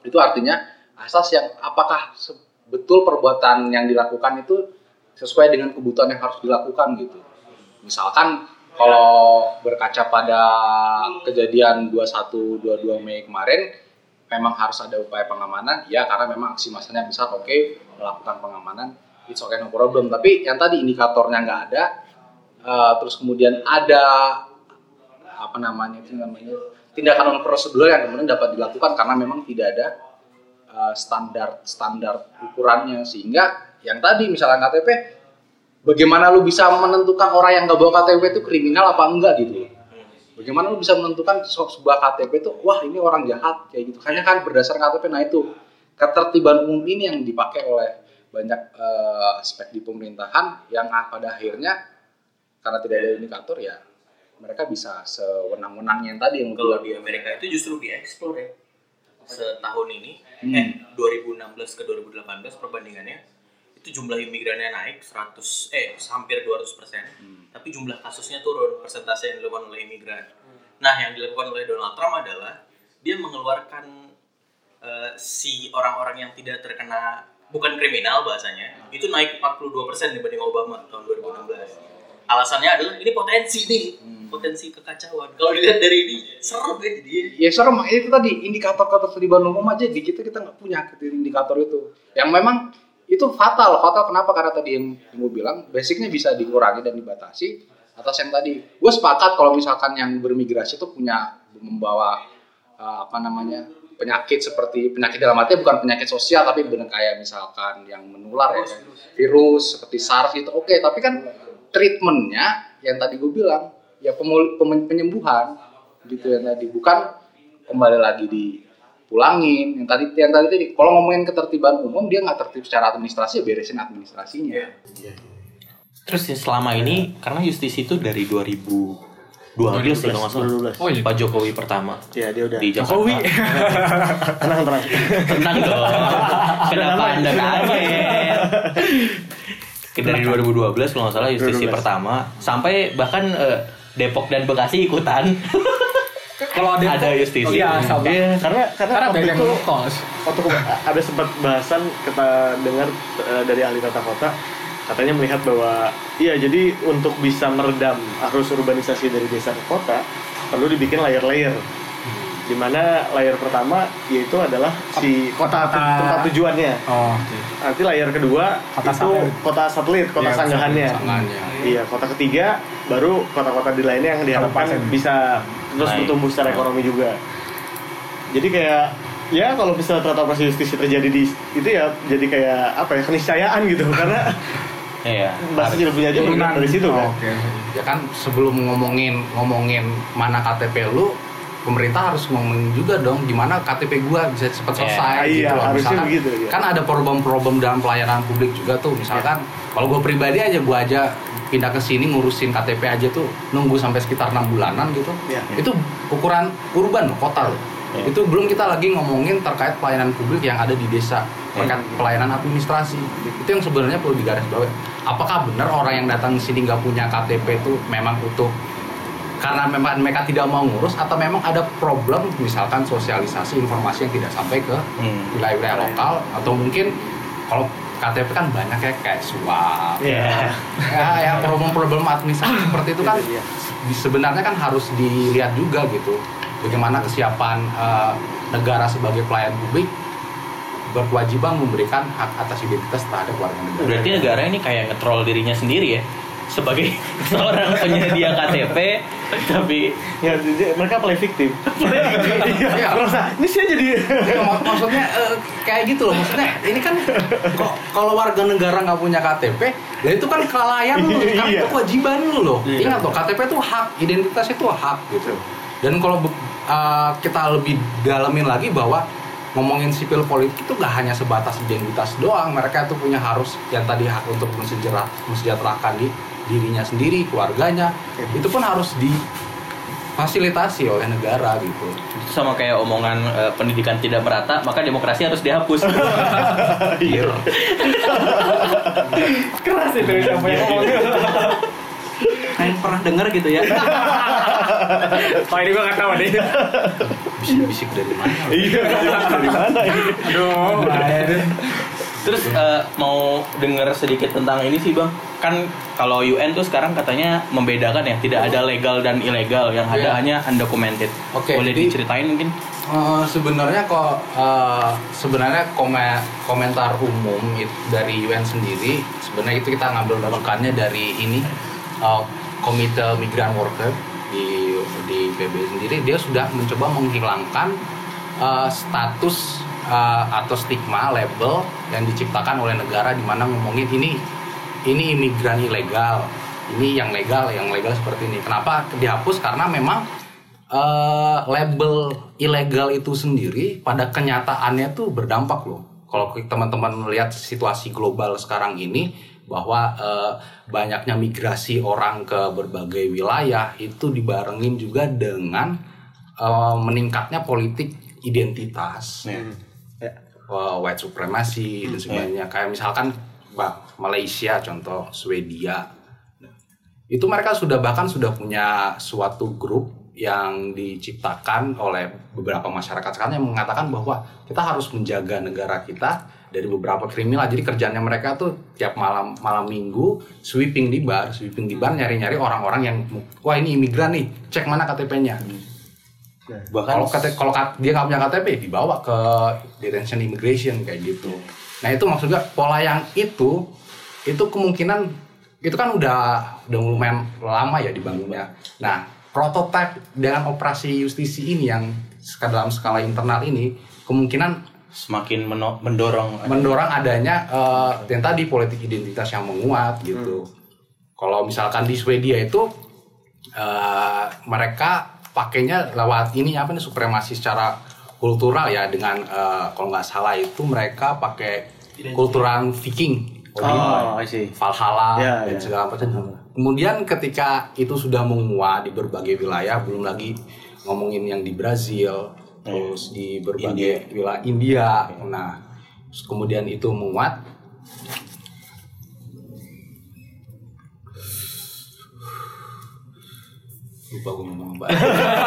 itu artinya asas yang apakah se- betul perbuatan yang dilakukan itu sesuai dengan kebutuhan yang harus dilakukan gitu. Misalkan kalau berkaca pada kejadian 21 22 Mei kemarin memang harus ada upaya pengamanan. Ya karena memang aksi massanya besar oke melakukan pengamanan it's okay no problem. Tapi yang tadi indikatornya nggak ada eh, terus kemudian ada apa namanya itu namanya tindakan non prosedural yang kemudian dapat dilakukan karena memang tidak ada eh, standar standar ukurannya sehingga yang tadi misalnya KTP, bagaimana lu bisa menentukan orang yang nggak bawa KTP itu kriminal apa enggak gitu? Bagaimana lu bisa menentukan se- sebuah KTP itu, wah ini orang jahat kayak gitu? Hanya kan berdasar KTP, nah itu ketertiban umum ini yang dipakai oleh banyak eh, aspek di pemerintahan yang ah, pada akhirnya karena tidak ada indikator ya mereka bisa sewenang-wenangnya yang tadi yang Kalau di Amerika itu justru dieksplor ya. Setahun ini, Hmm. eh 2016 ke 2018 perbandingannya itu jumlah imigrannya naik 100 eh hampir 200 persen, tapi jumlah kasusnya turun persentase yang dilakukan oleh imigran. Nah yang dilakukan oleh Donald Trump adalah dia mengeluarkan eh, si orang-orang yang tidak terkena bukan kriminal bahasanya itu naik 42 persen dibanding Obama tahun 2016. Alasannya adalah ini potensi nih, potensi kekacauan. Kalau dilihat dari ini serem ya jadi. ya. Serem. Itu tadi indikator ketertiban umum aja di kita kita nggak punya indikator itu. Yang memang itu fatal fatal. Kenapa? Karena tadi yang gue bilang basicnya bisa dikurangi dan dibatasi. Atas yang tadi gue sepakat kalau misalkan yang bermigrasi itu punya membawa eh, apa namanya penyakit seperti penyakit dalam arti bukan penyakit sosial tapi benar kayak misalkan yang menular ya kayak virus seperti SARS itu oke. Tapi kan treatmentnya yang tadi gue bilang ya pemul- pem- penyembuhan gitu yang tadi bukan kembali lagi dipulangin yang tadi yang tadi tadi kalau ngomongin ketertiban umum dia nggak tertib secara administrasi ya beresin administrasinya Terus ya selama ini karena justisi itu dari 2012 ya kalau nggak salah. 2012. Oh iya. Pak Jokowi pertama Ya dia udah. di Jakarta. Jokowi. Tenang tenang. Tenang dong. Kenapa anda kaget? Dari 2012 kalau nggak salah justisi 2012. pertama sampai bahkan eh, Depok dan Bekasi ikutan. Kalau ada Ada justisi. Iya, sama. Iya, karena karena Karena waktu itu kos. waktu ada sempat bahasan kita dengar eh, dari ahli tata kota katanya melihat bahwa iya jadi untuk bisa meredam arus urbanisasi dari desa ke kota perlu dibikin layer-layer di mana layer pertama yaitu adalah si kota Kota- tempat tujuannya Oh, oke. nanti layer kedua Kota itu satelit. kota satelit kota Iya, sanggahannya Sanggahannya. iya kota ketiga baru kota-kota di lainnya yang diharapkan Kabupaten. bisa terus bertumbuh secara ekonomi juga jadi kayak ya kalau misalnya ternyata operasi justisi terjadi di itu ya jadi kayak apa ya keniscayaan gitu karena Iya. bahasa Cirebonnya aja bergerak dari situ kan Oh, Oke. ya kan sebelum ngomongin ngomongin mana KTP lu pemerintah harus ngomongin juga dong gimana KTP gua bisa cepat Iya. selesai Iya, gitu loh. harusnya Misalkan, begitu, iya. kan ada problem-problem dalam pelayanan publik juga tuh misalkan kalau gue pribadi aja gua aja pindah ke sini ngurusin KTP aja tuh nunggu sampai sekitar enam bulanan gitu Iya. itu ukuran urban kota loh Iya. itu belum kita lagi ngomongin terkait pelayanan publik yang ada di desa terkait pelayanan administrasi itu yang sebenarnya perlu digarisbawahi apakah benar orang yang datang ke sini nggak punya KTP itu memang utuh karena memang mereka tidak mau ngurus atau memang ada problem misalkan sosialisasi informasi yang tidak sampai ke Hmm. wilayah-wilayah lokal atau mungkin kalau KTP kan banyak ya kayak suap Iya. ya, ya problem-problem administrasi seperti itu kan Iya. di- sebenarnya kan harus dilihat juga gitu bagaimana kesiapan eh, negara sebagai pelayan publik berkewajiban memberikan hak atas identitas terhadap warga negara. Berarti negara ini kayak ngetrol dirinya sendiri ya sebagai seorang penyedia KTP tapi ya mereka play victim iya. merasa ini sih jadi Ya, mak- maksudnya eh, kayak gitu loh. Maksudnya ini kan kok kalau warga negara nggak punya KTP ya itu kan kelalaian lo kan Iya. itu kewajiban lo loh. Iya. ingat loh KTP itu hak identitas itu hak gitu. Dan kalau eh, kita lebih dalamin lagi bahwa ngomongin sipil politik itu nggak hanya sebatas identitas doang. Mereka itu punya harus yang tadi hak untuk mensejahtera- mensejahterakan di dirinya sendiri keluarganya itu pun harus difasilitasi oleh negara gitu itu sama kayak omongan eh, pendidikan tidak merata maka demokrasi harus dihapus. iya Keras itu siapa yang ngomong. Kalian pernah dengar gitu ya? Oh ini gua nggak tahu deh. bisik-bisik dari mana iya dari mana ini Aduh. Terus eh, mau dengar sedikit tentang ini sih bang, kan kalau UN tuh sekarang katanya membedakan ya, tidak ada legal dan ilegal, yang ada Iya. hanya undocumented. Oke, Boleh jadi- diceritain mungkin? Eh, sebenarnya kok eh, sebenarnya komen- komentar umum it- dari UN sendiri sebenarnya itu kita ngambil rujukannya dari ini eh, komite migran worker di di PB sendiri dia sudah mencoba menghilangkan eh, status uh, atau stigma label yang diciptakan oleh negara di mana ngomongin ini ini imigran ilegal, ini yang legal, yang legal seperti ini. Kenapa dihapus? Karena memang uh, label ilegal itu sendiri pada kenyataannya tuh berdampak loh. Kalau teman-teman melihat situasi global sekarang ini bahwa uh, banyaknya migrasi orang ke berbagai wilayah itu dibarengin juga dengan uh, meningkatnya politik identitas, uh, white supremacy dan sebagainya. Kayak misalkan bah, Malaysia contoh, Swedia, itu mereka sudah bahkan sudah punya suatu grup yang diciptakan oleh beberapa masyarakat sekarang yang mengatakan bahwa kita harus menjaga negara kita dari beberapa kriminal. Jadi kerjanya mereka tuh tiap malam malam minggu sweeping di bar, sweeping di bar nyari-nyari orang-orang yang wah ini imigran nih, cek mana KTP-nya. Bahkan Kalau KT kalau dia nggak punya KTP dibawa ke detention immigration kayak gitu. Nah itu maksudnya pola yang itu itu kemungkinan itu kan udah udah lumayan lama ya dibangunnya. Nah prototipe dengan operasi justisi ini yang dalam skala internal ini kemungkinan semakin meno- mendorong mendorong adanya eh, yang tadi politik identitas yang menguat gitu. Kalau misalkan di Swedia itu eh, mereka pakainya lewat ini apa nih supremasi secara kultural ya dengan eh, kalau nggak salah itu mereka pakai kultural Viking. Oh, I see. Valhalla Ya, dan ya. segala macam. Kemudian ketika itu sudah menguat di berbagai wilayah, belum lagi ngomongin yang di Brazil, terus di berbagai wilayah India. Nah, terus kemudian itu menguat. Lupa gue ngomong apa.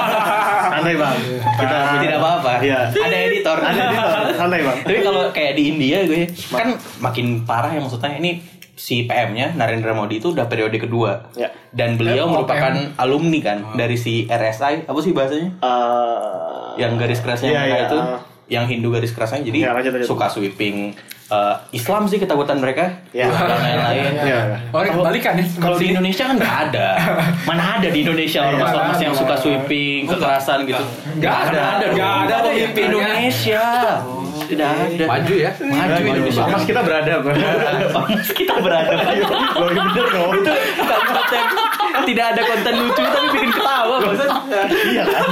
Santai bang. Kita tidak apa-apa Iya. ada editor Ada editor. Santai bang. tapi kalau kayak di India gue kan makin parah ya maksudnya ini si PM-nya Narendra Modi itu udah periode kedua Ya. dan beliau oh, merupakan alumni kan dari si RSI apa sih bahasanya Eh, yang garis kerasnya mereka iya. itu yang Hindu garis kerasnya jadi Ya, lanjut, lanjut. suka sweeping eh, Islam sih ketakutan mereka Ya. dan lain-lain Iya. Oh, ini kebalikan ya. kalau di Indonesia kan nggak ada mana ada di Indonesia ormas-ormas yang suka sweeping kekerasan gitu Nggak ada. ada Nggak ada di pemimpinnya. Indonesia tidak ada Maju ya. maju Indonesia Mas kita beradab. Mas kita berada Loh, iya bener dong. Itu konten tidak ada konten lucu tapi bikin ketawa maksud iya kan.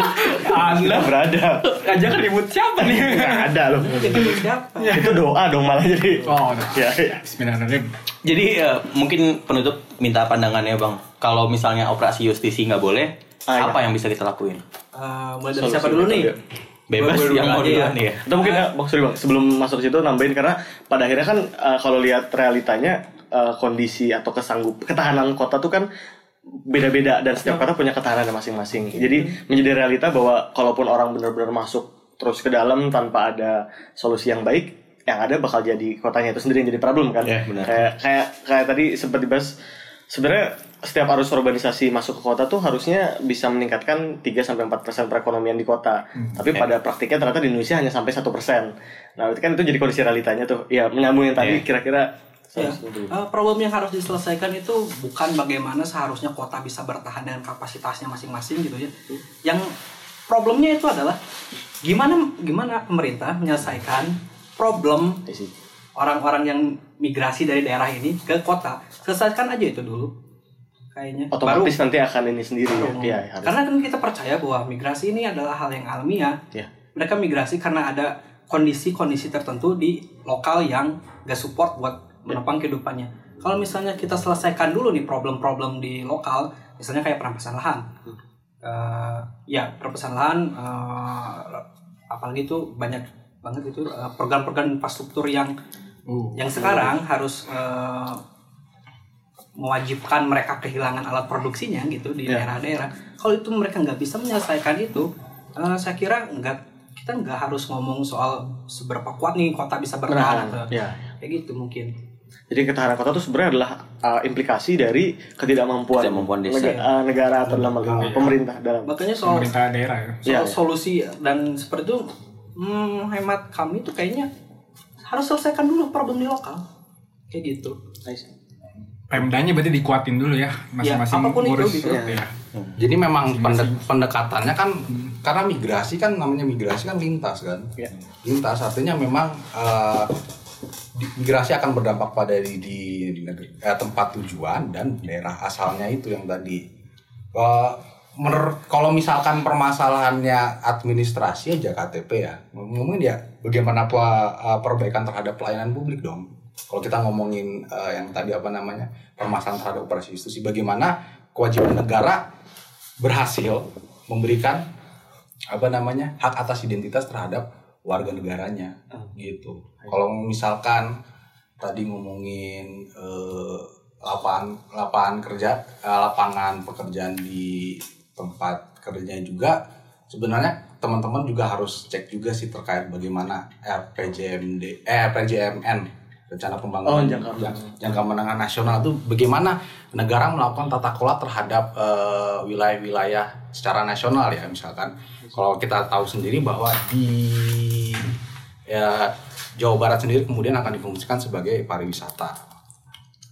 Anda Kita beradab. ngajak ribut siapa nih? Nggak ada loh. siapa Itu doa dong malah jadi. Oh, Ya, ya. Bismillahirrahmanirrahim. jadi eh, mungkin penutup minta pandangannya bang kalau misalnya operasi justisi nggak boleh Ah, iya. apa yang bisa kita lakuin Eh, mulai dari Solusi siapa dulu nih. Bebas yang mau aja ya. duluan ya Atau mungkin ya, bang sorry bang, sebelum masuk ke situ nambahin karena pada akhirnya kan eh, kalau lihat realitanya eh, kondisi atau kesanggup ketahanan kota tuh kan beda-beda dan setiap kota punya ketahanan masing-masing. Jadi menjadi realita bahwa kalaupun orang benar-benar masuk terus ke dalam tanpa ada solusi yang baik, yang ada bakal jadi kotanya itu sendiri yang jadi problem kan. Iya, benar. Kayak kayak kayak tadi sempat dibahas sebenarnya setiap arus urbanisasi masuk ke kota tuh harusnya bisa meningkatkan 3 sampai 4% perekonomian di kota. Tapi pada praktiknya ternyata di Indonesia hanya sampai 1%. Nah, berarti kan itu jadi kondisi realitanya tuh. Ya, menyambung yang tadi kira-kira Ya, eh, problem yang harus diselesaikan itu bukan bagaimana seharusnya kota bisa bertahan dengan kapasitasnya masing-masing gitu ya. Yang problemnya itu adalah gimana gimana pemerintah menyelesaikan problem orang-orang yang migrasi dari daerah ini ke kota. Selesaikan aja itu dulu. Kayaknya. otomatis nanti akan ini sendiri ya. Baru- Iya, harus. Karena kan kita percaya bahwa migrasi ini adalah hal yang alamiah. Iya. Mereka migrasi karena ada kondisi-kondisi tertentu di lokal yang gak support buat menopang kehidupannya. Kalau misalnya kita selesaikan dulu nih problem-problem di lokal, misalnya kayak perampasan lahan. Eh, ya, perampasan lahan, eh, apalagi itu banyak banget itu eh, program-program infrastruktur yang yang sekarang harus eh, mewajibkan mereka kehilangan alat produksinya gitu di Ya. daerah-daerah. Kalau itu mereka nggak bisa menyelesaikan itu, eh, saya kira nggak kita nggak harus ngomong soal seberapa kuat nih kota bisa bertahan atau Ya. kayak gitu mungkin. Jadi ketahanan kota itu sebenarnya adalah uh, implikasi dari ketidakmampuan, Ketidakmampuan desa. nega- uh, negara atau dalam hal ini pemerintah dalam Makanya soal Pemerintah daerah ya. soal Iya, iya. solusi dan seperti itu, hmm, hemat kami tuh kayaknya harus selesaikan dulu problem di lokal, kayak gitu. Pemdanya berarti dikuatin dulu ya masing-masing apa pun itu ngurus gitu. ya. Jadi memang pende- pendekatannya kan karena migrasi kan namanya migrasi kan lintas kan. Ya. Lintas artinya memang eh, di- migrasi akan berdampak pada di, di, di negeri, eh, tempat tujuan dan daerah asalnya itu yang tadi. Eh, menurut kalau misalkan permasalahannya administrasi aja KTP ya, ngomongin ya bagaimana apa eh, perbaikan terhadap pelayanan publik dong. Kalau kita ngomongin eh, yang tadi apa namanya permasalahan terhadap operasi justisi, bagaimana kewajiban negara berhasil memberikan apa namanya hak atas identitas terhadap warga negaranya gitu. Kalau misalkan tadi ngomongin eh, lapangan lapangan kerja eh, lapangan pekerjaan di tempat kerja juga sebenarnya teman-teman juga harus cek juga sih terkait bagaimana RPJMD eh RPJMN rencana pembangunan Oh, jangka jang- jangka menengah nasional itu bagaimana negara melakukan tata kelola terhadap eh, wilayah-wilayah secara nasional ya misalkan. Kalau kita tahu sendiri bahwa di ya Jawa Barat sendiri kemudian akan difungsikan sebagai pariwisata.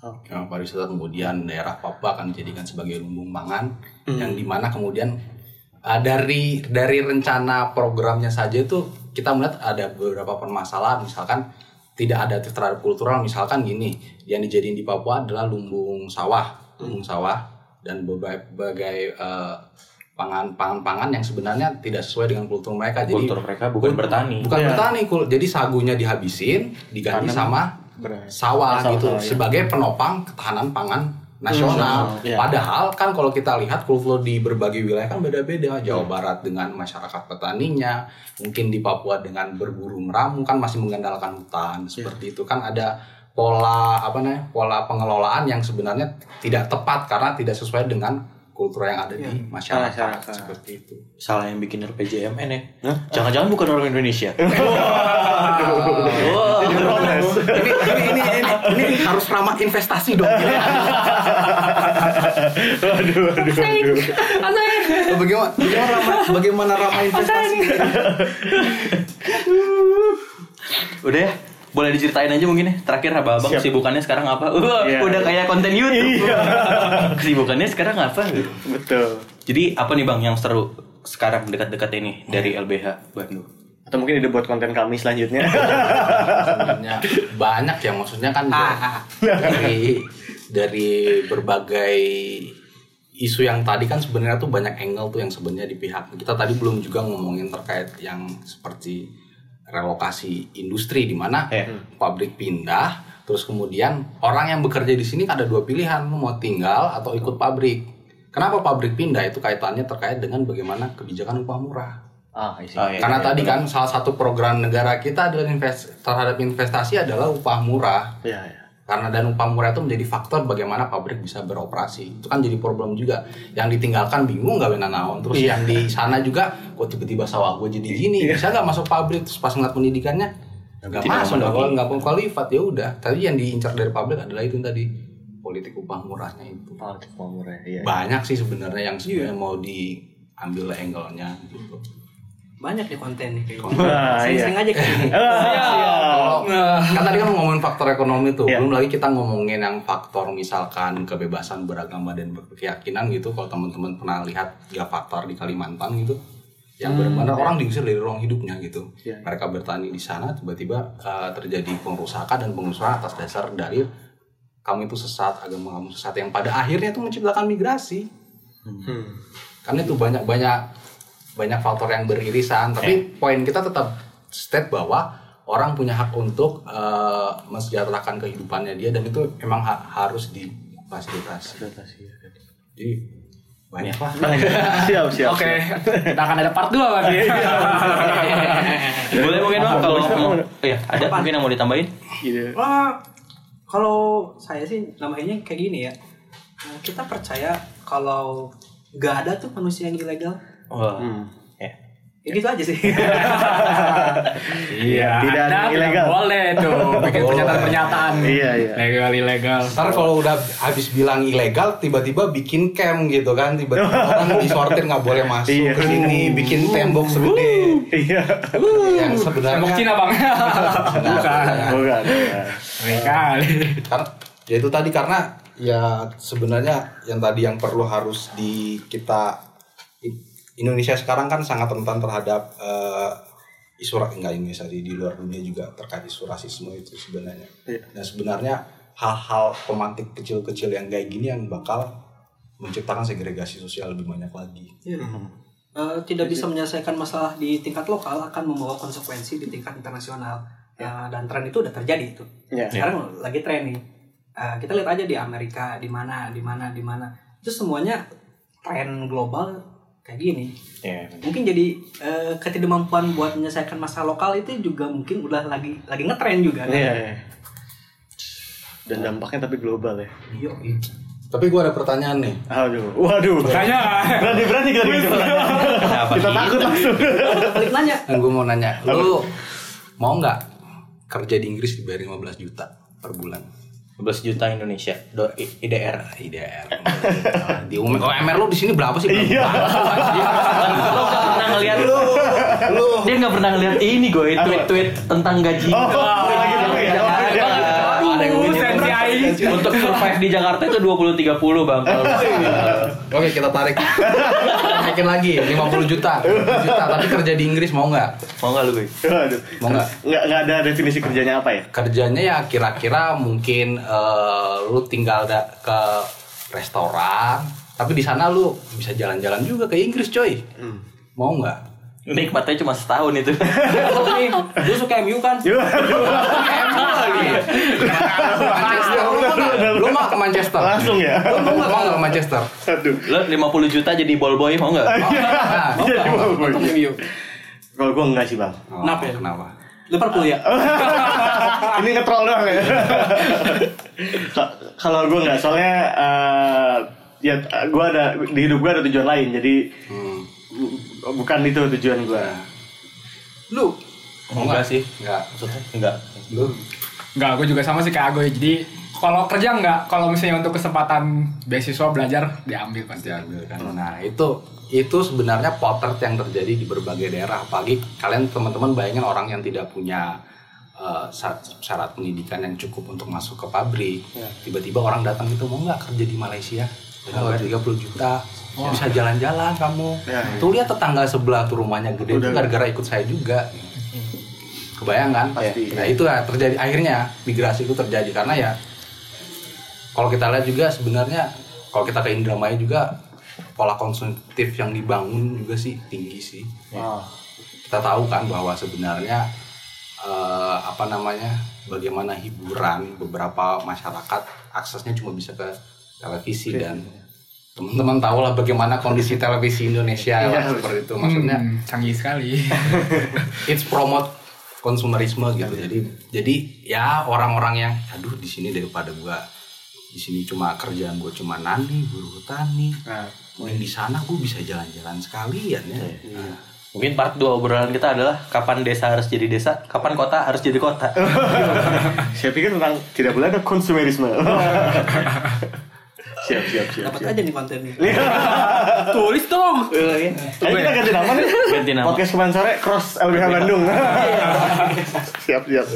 Oke. Ya, pariwisata kemudian daerah Papua akan dijadikan sebagai lumbung pangan yang di mana kemudian uh, dari dari rencana programnya saja itu kita melihat ada beberapa permasalahan. Misalkan tidak ada terhadap kultural. Misalkan gini yang dijadiin di Papua adalah lumbung sawah. Lumbung sawah dan berbagai uh, pangan pangan pangan yang sebenarnya tidak sesuai dengan kultur mereka. Jadi Kultur mereka bukan bertani. bukan Iya. bertani. Kul jadi sagunya dihabisin diganti Tanam. sama sawah Sawah, gitu sawah, iya. sebagai penopang ketahanan pangan nasional. Hmm, iya. Padahal kan kalau kita lihat kultur di berbagai wilayah kan beda-beda. Jawa Barat dengan masyarakat petaninya, mungkin di Papua dengan berburu meramu kan masih mengandalkan hutan. Seperti itu kan ada pola apa namanya? pola pengelolaan yang sebenarnya tidak tepat karena tidak sesuai dengan kultur yang ada di masyarakat. Masyarakat. Seperti itu. Salah yang bikin RPJMN ya. Jangan-jangan bukan orang Indonesia. ini, ini, ini, ini, ini harus ramah investasi dong. Waduh, waduh, waduh. bagaimana bagaimana ramah bagaimana ramah investasi Udah ya, boleh diceritain aja mungkin ya. Terakhir abang-abang Siap. kesibukannya sekarang apa? Wah, Iya. udah kayak konten YouTube. Iya. kesibukannya sekarang apa? Betul. Jadi apa nih bang yang seru sekarang dekat-dekat ini dari LBH Bandung? Atau mungkin ide buat konten kami selanjutnya. sebenarnya banyak ya maksudnya kan dari dari berbagai isu yang tadi kan sebenarnya tuh banyak angle tuh yang sebenarnya di pihak kita tadi belum juga ngomongin terkait yang seperti relokasi industri di mana Iya. pabrik pindah terus kemudian orang yang bekerja di sini ada dua pilihan mau tinggal atau ikut pabrik kenapa pabrik pindah itu kaitannya terkait dengan bagaimana kebijakan upah murah ah. Oh, iya. karena tadi kan salah satu program negara kita adalah invest terhadap investasi adalah upah murah. Iya, iya. Karena dan upah murah itu menjadi faktor bagaimana pabrik bisa beroperasi. Itu kan jadi problem juga. Yang ditinggalkan bingung gak benar naon. Terus yang di sana juga kok tiba-tiba sawah gue jadi gini. Bisa nggak masuk pabrik terus pas ngeliat pendidikannya nggak masuk nggak memenuhi. nggak kualifikat ya udah. Tadi yang diincar dari pabrik adalah itu tadi politik upah murahnya itu. Politik mau murah. Iya. Banyak sih sebenarnya yang sebenarnya mau diambil angle-nya gitu. Banyak nih konten nih kayaknya. Wah, Sering-sering aja kayak gini. Kalau kan tadi kan ngomongin faktor ekonomi tuh, Iya. belum lagi kita ngomongin yang faktor misalkan kebebasan beragama dan berkeyakinan gitu. Kalau teman-teman pernah lihat tiga faktor di Kalimantan gitu, yang benar-benar orang diusir dari ruang hidupnya gitu. Iya. Mereka bertani di sana, tiba-tiba uh, terjadi pengerusakan dan pengusuran atas dasar dari kamu itu sesat, agama kamu sesat yang pada akhirnya itu menciptakan migrasi. Hmm. Karena itu banyak banyak faktor yang beririsan, tapi poin kita tetap state bahwa orang punya hak untuk eh, mensejahterakan kehidupannya dia dan itu memang ha- harus difasilitasi. Jadi banyak lah. siap, siap. Oke, kita akan ada part 2 lagi. Boleh mungkin bang kalau mau, iya ada mungkin yang mau ditambahin? Gitu. Wah, kalau saya sih namanya kayak gini ya. Nah, Kita percaya kalau nggak ada tuh manusia yang ilegal. Wah, Hmm. ya. Ya gitu aja sih. Iya, Tidak ada ilegal. boleh tuh bikin pernyataan-pernyataan. Iya, iya. Legal ilegal. Ntar kalau udah habis bilang ilegal, tiba-tiba bikin camp gitu kan, tiba-tiba orang disortir nggak boleh masuk Iya. ke sini, bikin tembok segede. Iya. yang sebenarnya Tembok Cina bang. Bukan. Bukan. Legal. ya itu tadi karena ya sebenarnya yang tadi yang perlu harus di kita Indonesia sekarang kan sangat rentan terhadap eh, isu enggak Indonesia di, di luar dunia juga terkait isu rasisme itu sebenarnya. Iya. Dan sebenarnya hal-hal pemantik kecil-kecil yang kayak gini yang bakal menciptakan segregasi sosial lebih banyak lagi. Iya. Eh, tidak bisa menyelesaikan masalah di tingkat lokal akan membawa konsekuensi di tingkat internasional Ya, dan tren itu udah terjadi itu Ya. sekarang lagi tren nih Eh, kita lihat aja di Amerika di mana di mana di mana itu semuanya tren global kayak gini Ya. mungkin jadi eh, ketidakmampuan buat menyelesaikan masalah lokal itu juga mungkin udah lagi lagi ngetren juga kan? Iya, iya. Dan dampaknya tapi global ya. Iya. Tapi gue ada pertanyaan nih. Aduh, waduh. Tanya. Berani berani kita bikin pertanyaan. Kita gitu? takut langsung. Balik nanya Dan gue mau nanya, lu mau nggak kerja di Inggris dibayar 15 juta per bulan? 12 juta Indonesia do I- IDR. IDR. di UMR, oh, MR lu di sini berapa sih? Iya. Lo nggak pernah ngeliat lu, lu dia nggak pernah ngeliat ini gue tweet-tweet tentang gaji. Oh, udah lagi tahu ya. Oh, Ada, iya. ada yang Uh, begini. sensi aing. Untuk survive di Jakarta itu 20 30 bang. Oke, kita tarik. Naikin lagi 50 juta. 50 juta, tapi kerja di Inggris mau nggak? mau nggak lu gue? Waduh. Mau nggak? Nggak nggak ada definisi kerjanya apa ya? Kerjanya ya kira-kira mungkin eh, lu tinggal da- ke restoran, tapi di sana lu bisa jalan-jalan juga ke Inggris, coy. Mau nggak? Nikmatnya cuma setahun itu. lu suka MU kan Manchester. Lu mau ke Manchester? Langsung ya. Lu mau nggak ke Manchester? Aduh. Lo 50 juta jadi ball boy mau nggak? Jadi mau gue. untuk MU Kalau gue enggak sih bang. oh, Kenapa ya? Kenapa? Liverpool ya Ini ngetrol doang ya. Ka- Kalau gue nggak, soalnya eh, ya gue ada di hidup gue ada tujuan lain. Jadi Hmm. Bu- bukan itu tujuan gue. lu Enggak sih. Enggak. Maksudnya enggak. Lu Enggak, aku juga sama sih kayak Agoy. Jadi kalau kerja enggak, kalau misalnya untuk kesempatan beasiswa belajar diambil pasti. diambil kan. Nah, itu itu sebenarnya potret yang terjadi di berbagai daerah. Apalagi kalian teman-teman bayangin orang yang tidak punya eh, syarat, syarat pendidikan yang cukup untuk masuk ke pabrik. Tiba-tiba orang datang itu mau nggak kerja di Malaysia dengan bayar 30 juta. Bisa jalan-jalan kamu. Ya, Tuh lihat tetangga sebelah tuh rumahnya gede itu Udah. gara-gara ikut saya juga. Kebayang kan? Pasti. Nah, itu ya terjadi akhirnya migrasi itu terjadi karena ya kalau kita lihat juga sebenarnya kalau kita ke Indramayu juga pola konsumtif yang dibangun juga sih tinggi sih. Oh. Kita tahu kan bahwa sebenarnya eh, apa namanya bagaimana hiburan beberapa masyarakat aksesnya cuma bisa ke televisi dan teman-teman tahu lah bagaimana kondisi televisi Indonesia lah, Iya. seperti itu maksudnya Hmm, canggih sekali. it's promote konsumerisme gitu jadi jadi ya orang-orang yang aduh di sini daripada gua di sini cuma kerjaan gua cuma nani buruh tani Nah, mungkin di sana gua bisa jalan-jalan sekalian ya Nah, Mungkin part 2 obrolan kita adalah kapan desa harus jadi desa, kapan kota harus jadi kota. saya pikir tentang tidak boleh ada konsumerisme. siap, siap, siap. dapat siap. aja nih kontennya Tulis dong. Ayo kita ganti nama nih. Ganti nama. Podcast kemarin sore cross LBH Bandung. siap, siap.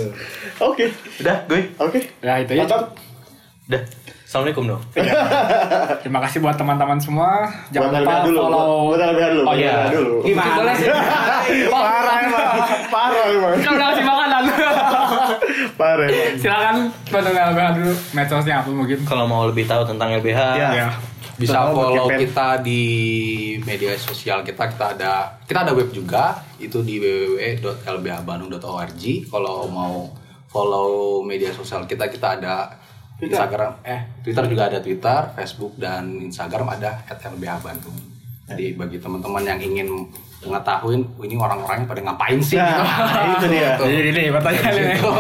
Oke, Udah, gue. oke. Ya itu ya. Udah. Assalamualaikum dong. Terima kasih buat teman-teman semua. Jangan Buat lupa LBH dulu. follow. Buat LBH dulu. Oh buat iya. Dulu. Gimana? Parah emang. Parah emang. Kan udah kasih makanan. Parah emang. Silakan bantu LBH dulu medsosnya apa mungkin. Kalau mau lebih tahu tentang LBH, Ya. Ya. bisa Betul, follow kita di media sosial kita kita ada kita ada web juga itu di www.lbhbandung.org kalau mau follow media sosial kita kita ada Instagram eh Twitter juga ada Twitter Facebook dan Instagram ada @lbhbandung jadi bagi teman-teman yang ingin mengetahui ini orang-orangnya pada ngapain sih Nah, gitu. itu dia. Gitu. Jadi ini pertanyaannya. Gitu.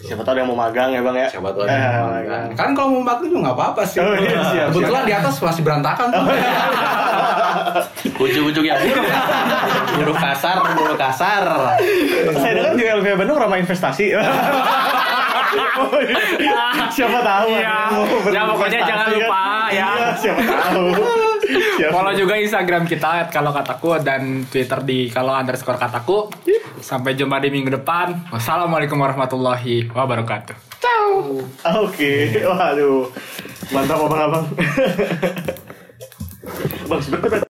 Siapa tahu ada yang mau magang ya bang ya. Siapa tahu Eh, ada yang magang. magang. Kan kalau mau magang juga nggak apa-apa sih. Oh, iya, siap, Kebetulan di atas masih berantakan. tuh. ujung-ujungnya buruh. buruh kasar, buruh kasar. Saya dengar di LBH Bandung ramah investasi. siapa tahu. Iya. mau Ya, pokoknya jangan kan. lupa, ya. Iya, siapa tahu. Follow juga Instagram kita kalau kataku dan Twitter di kalau underscore kataku. Sampai jumpa di minggu depan. Wassalamualaikum warahmatullahi wabarakatuh. Oke, waduh, mantap abang-abang. bang, sebentar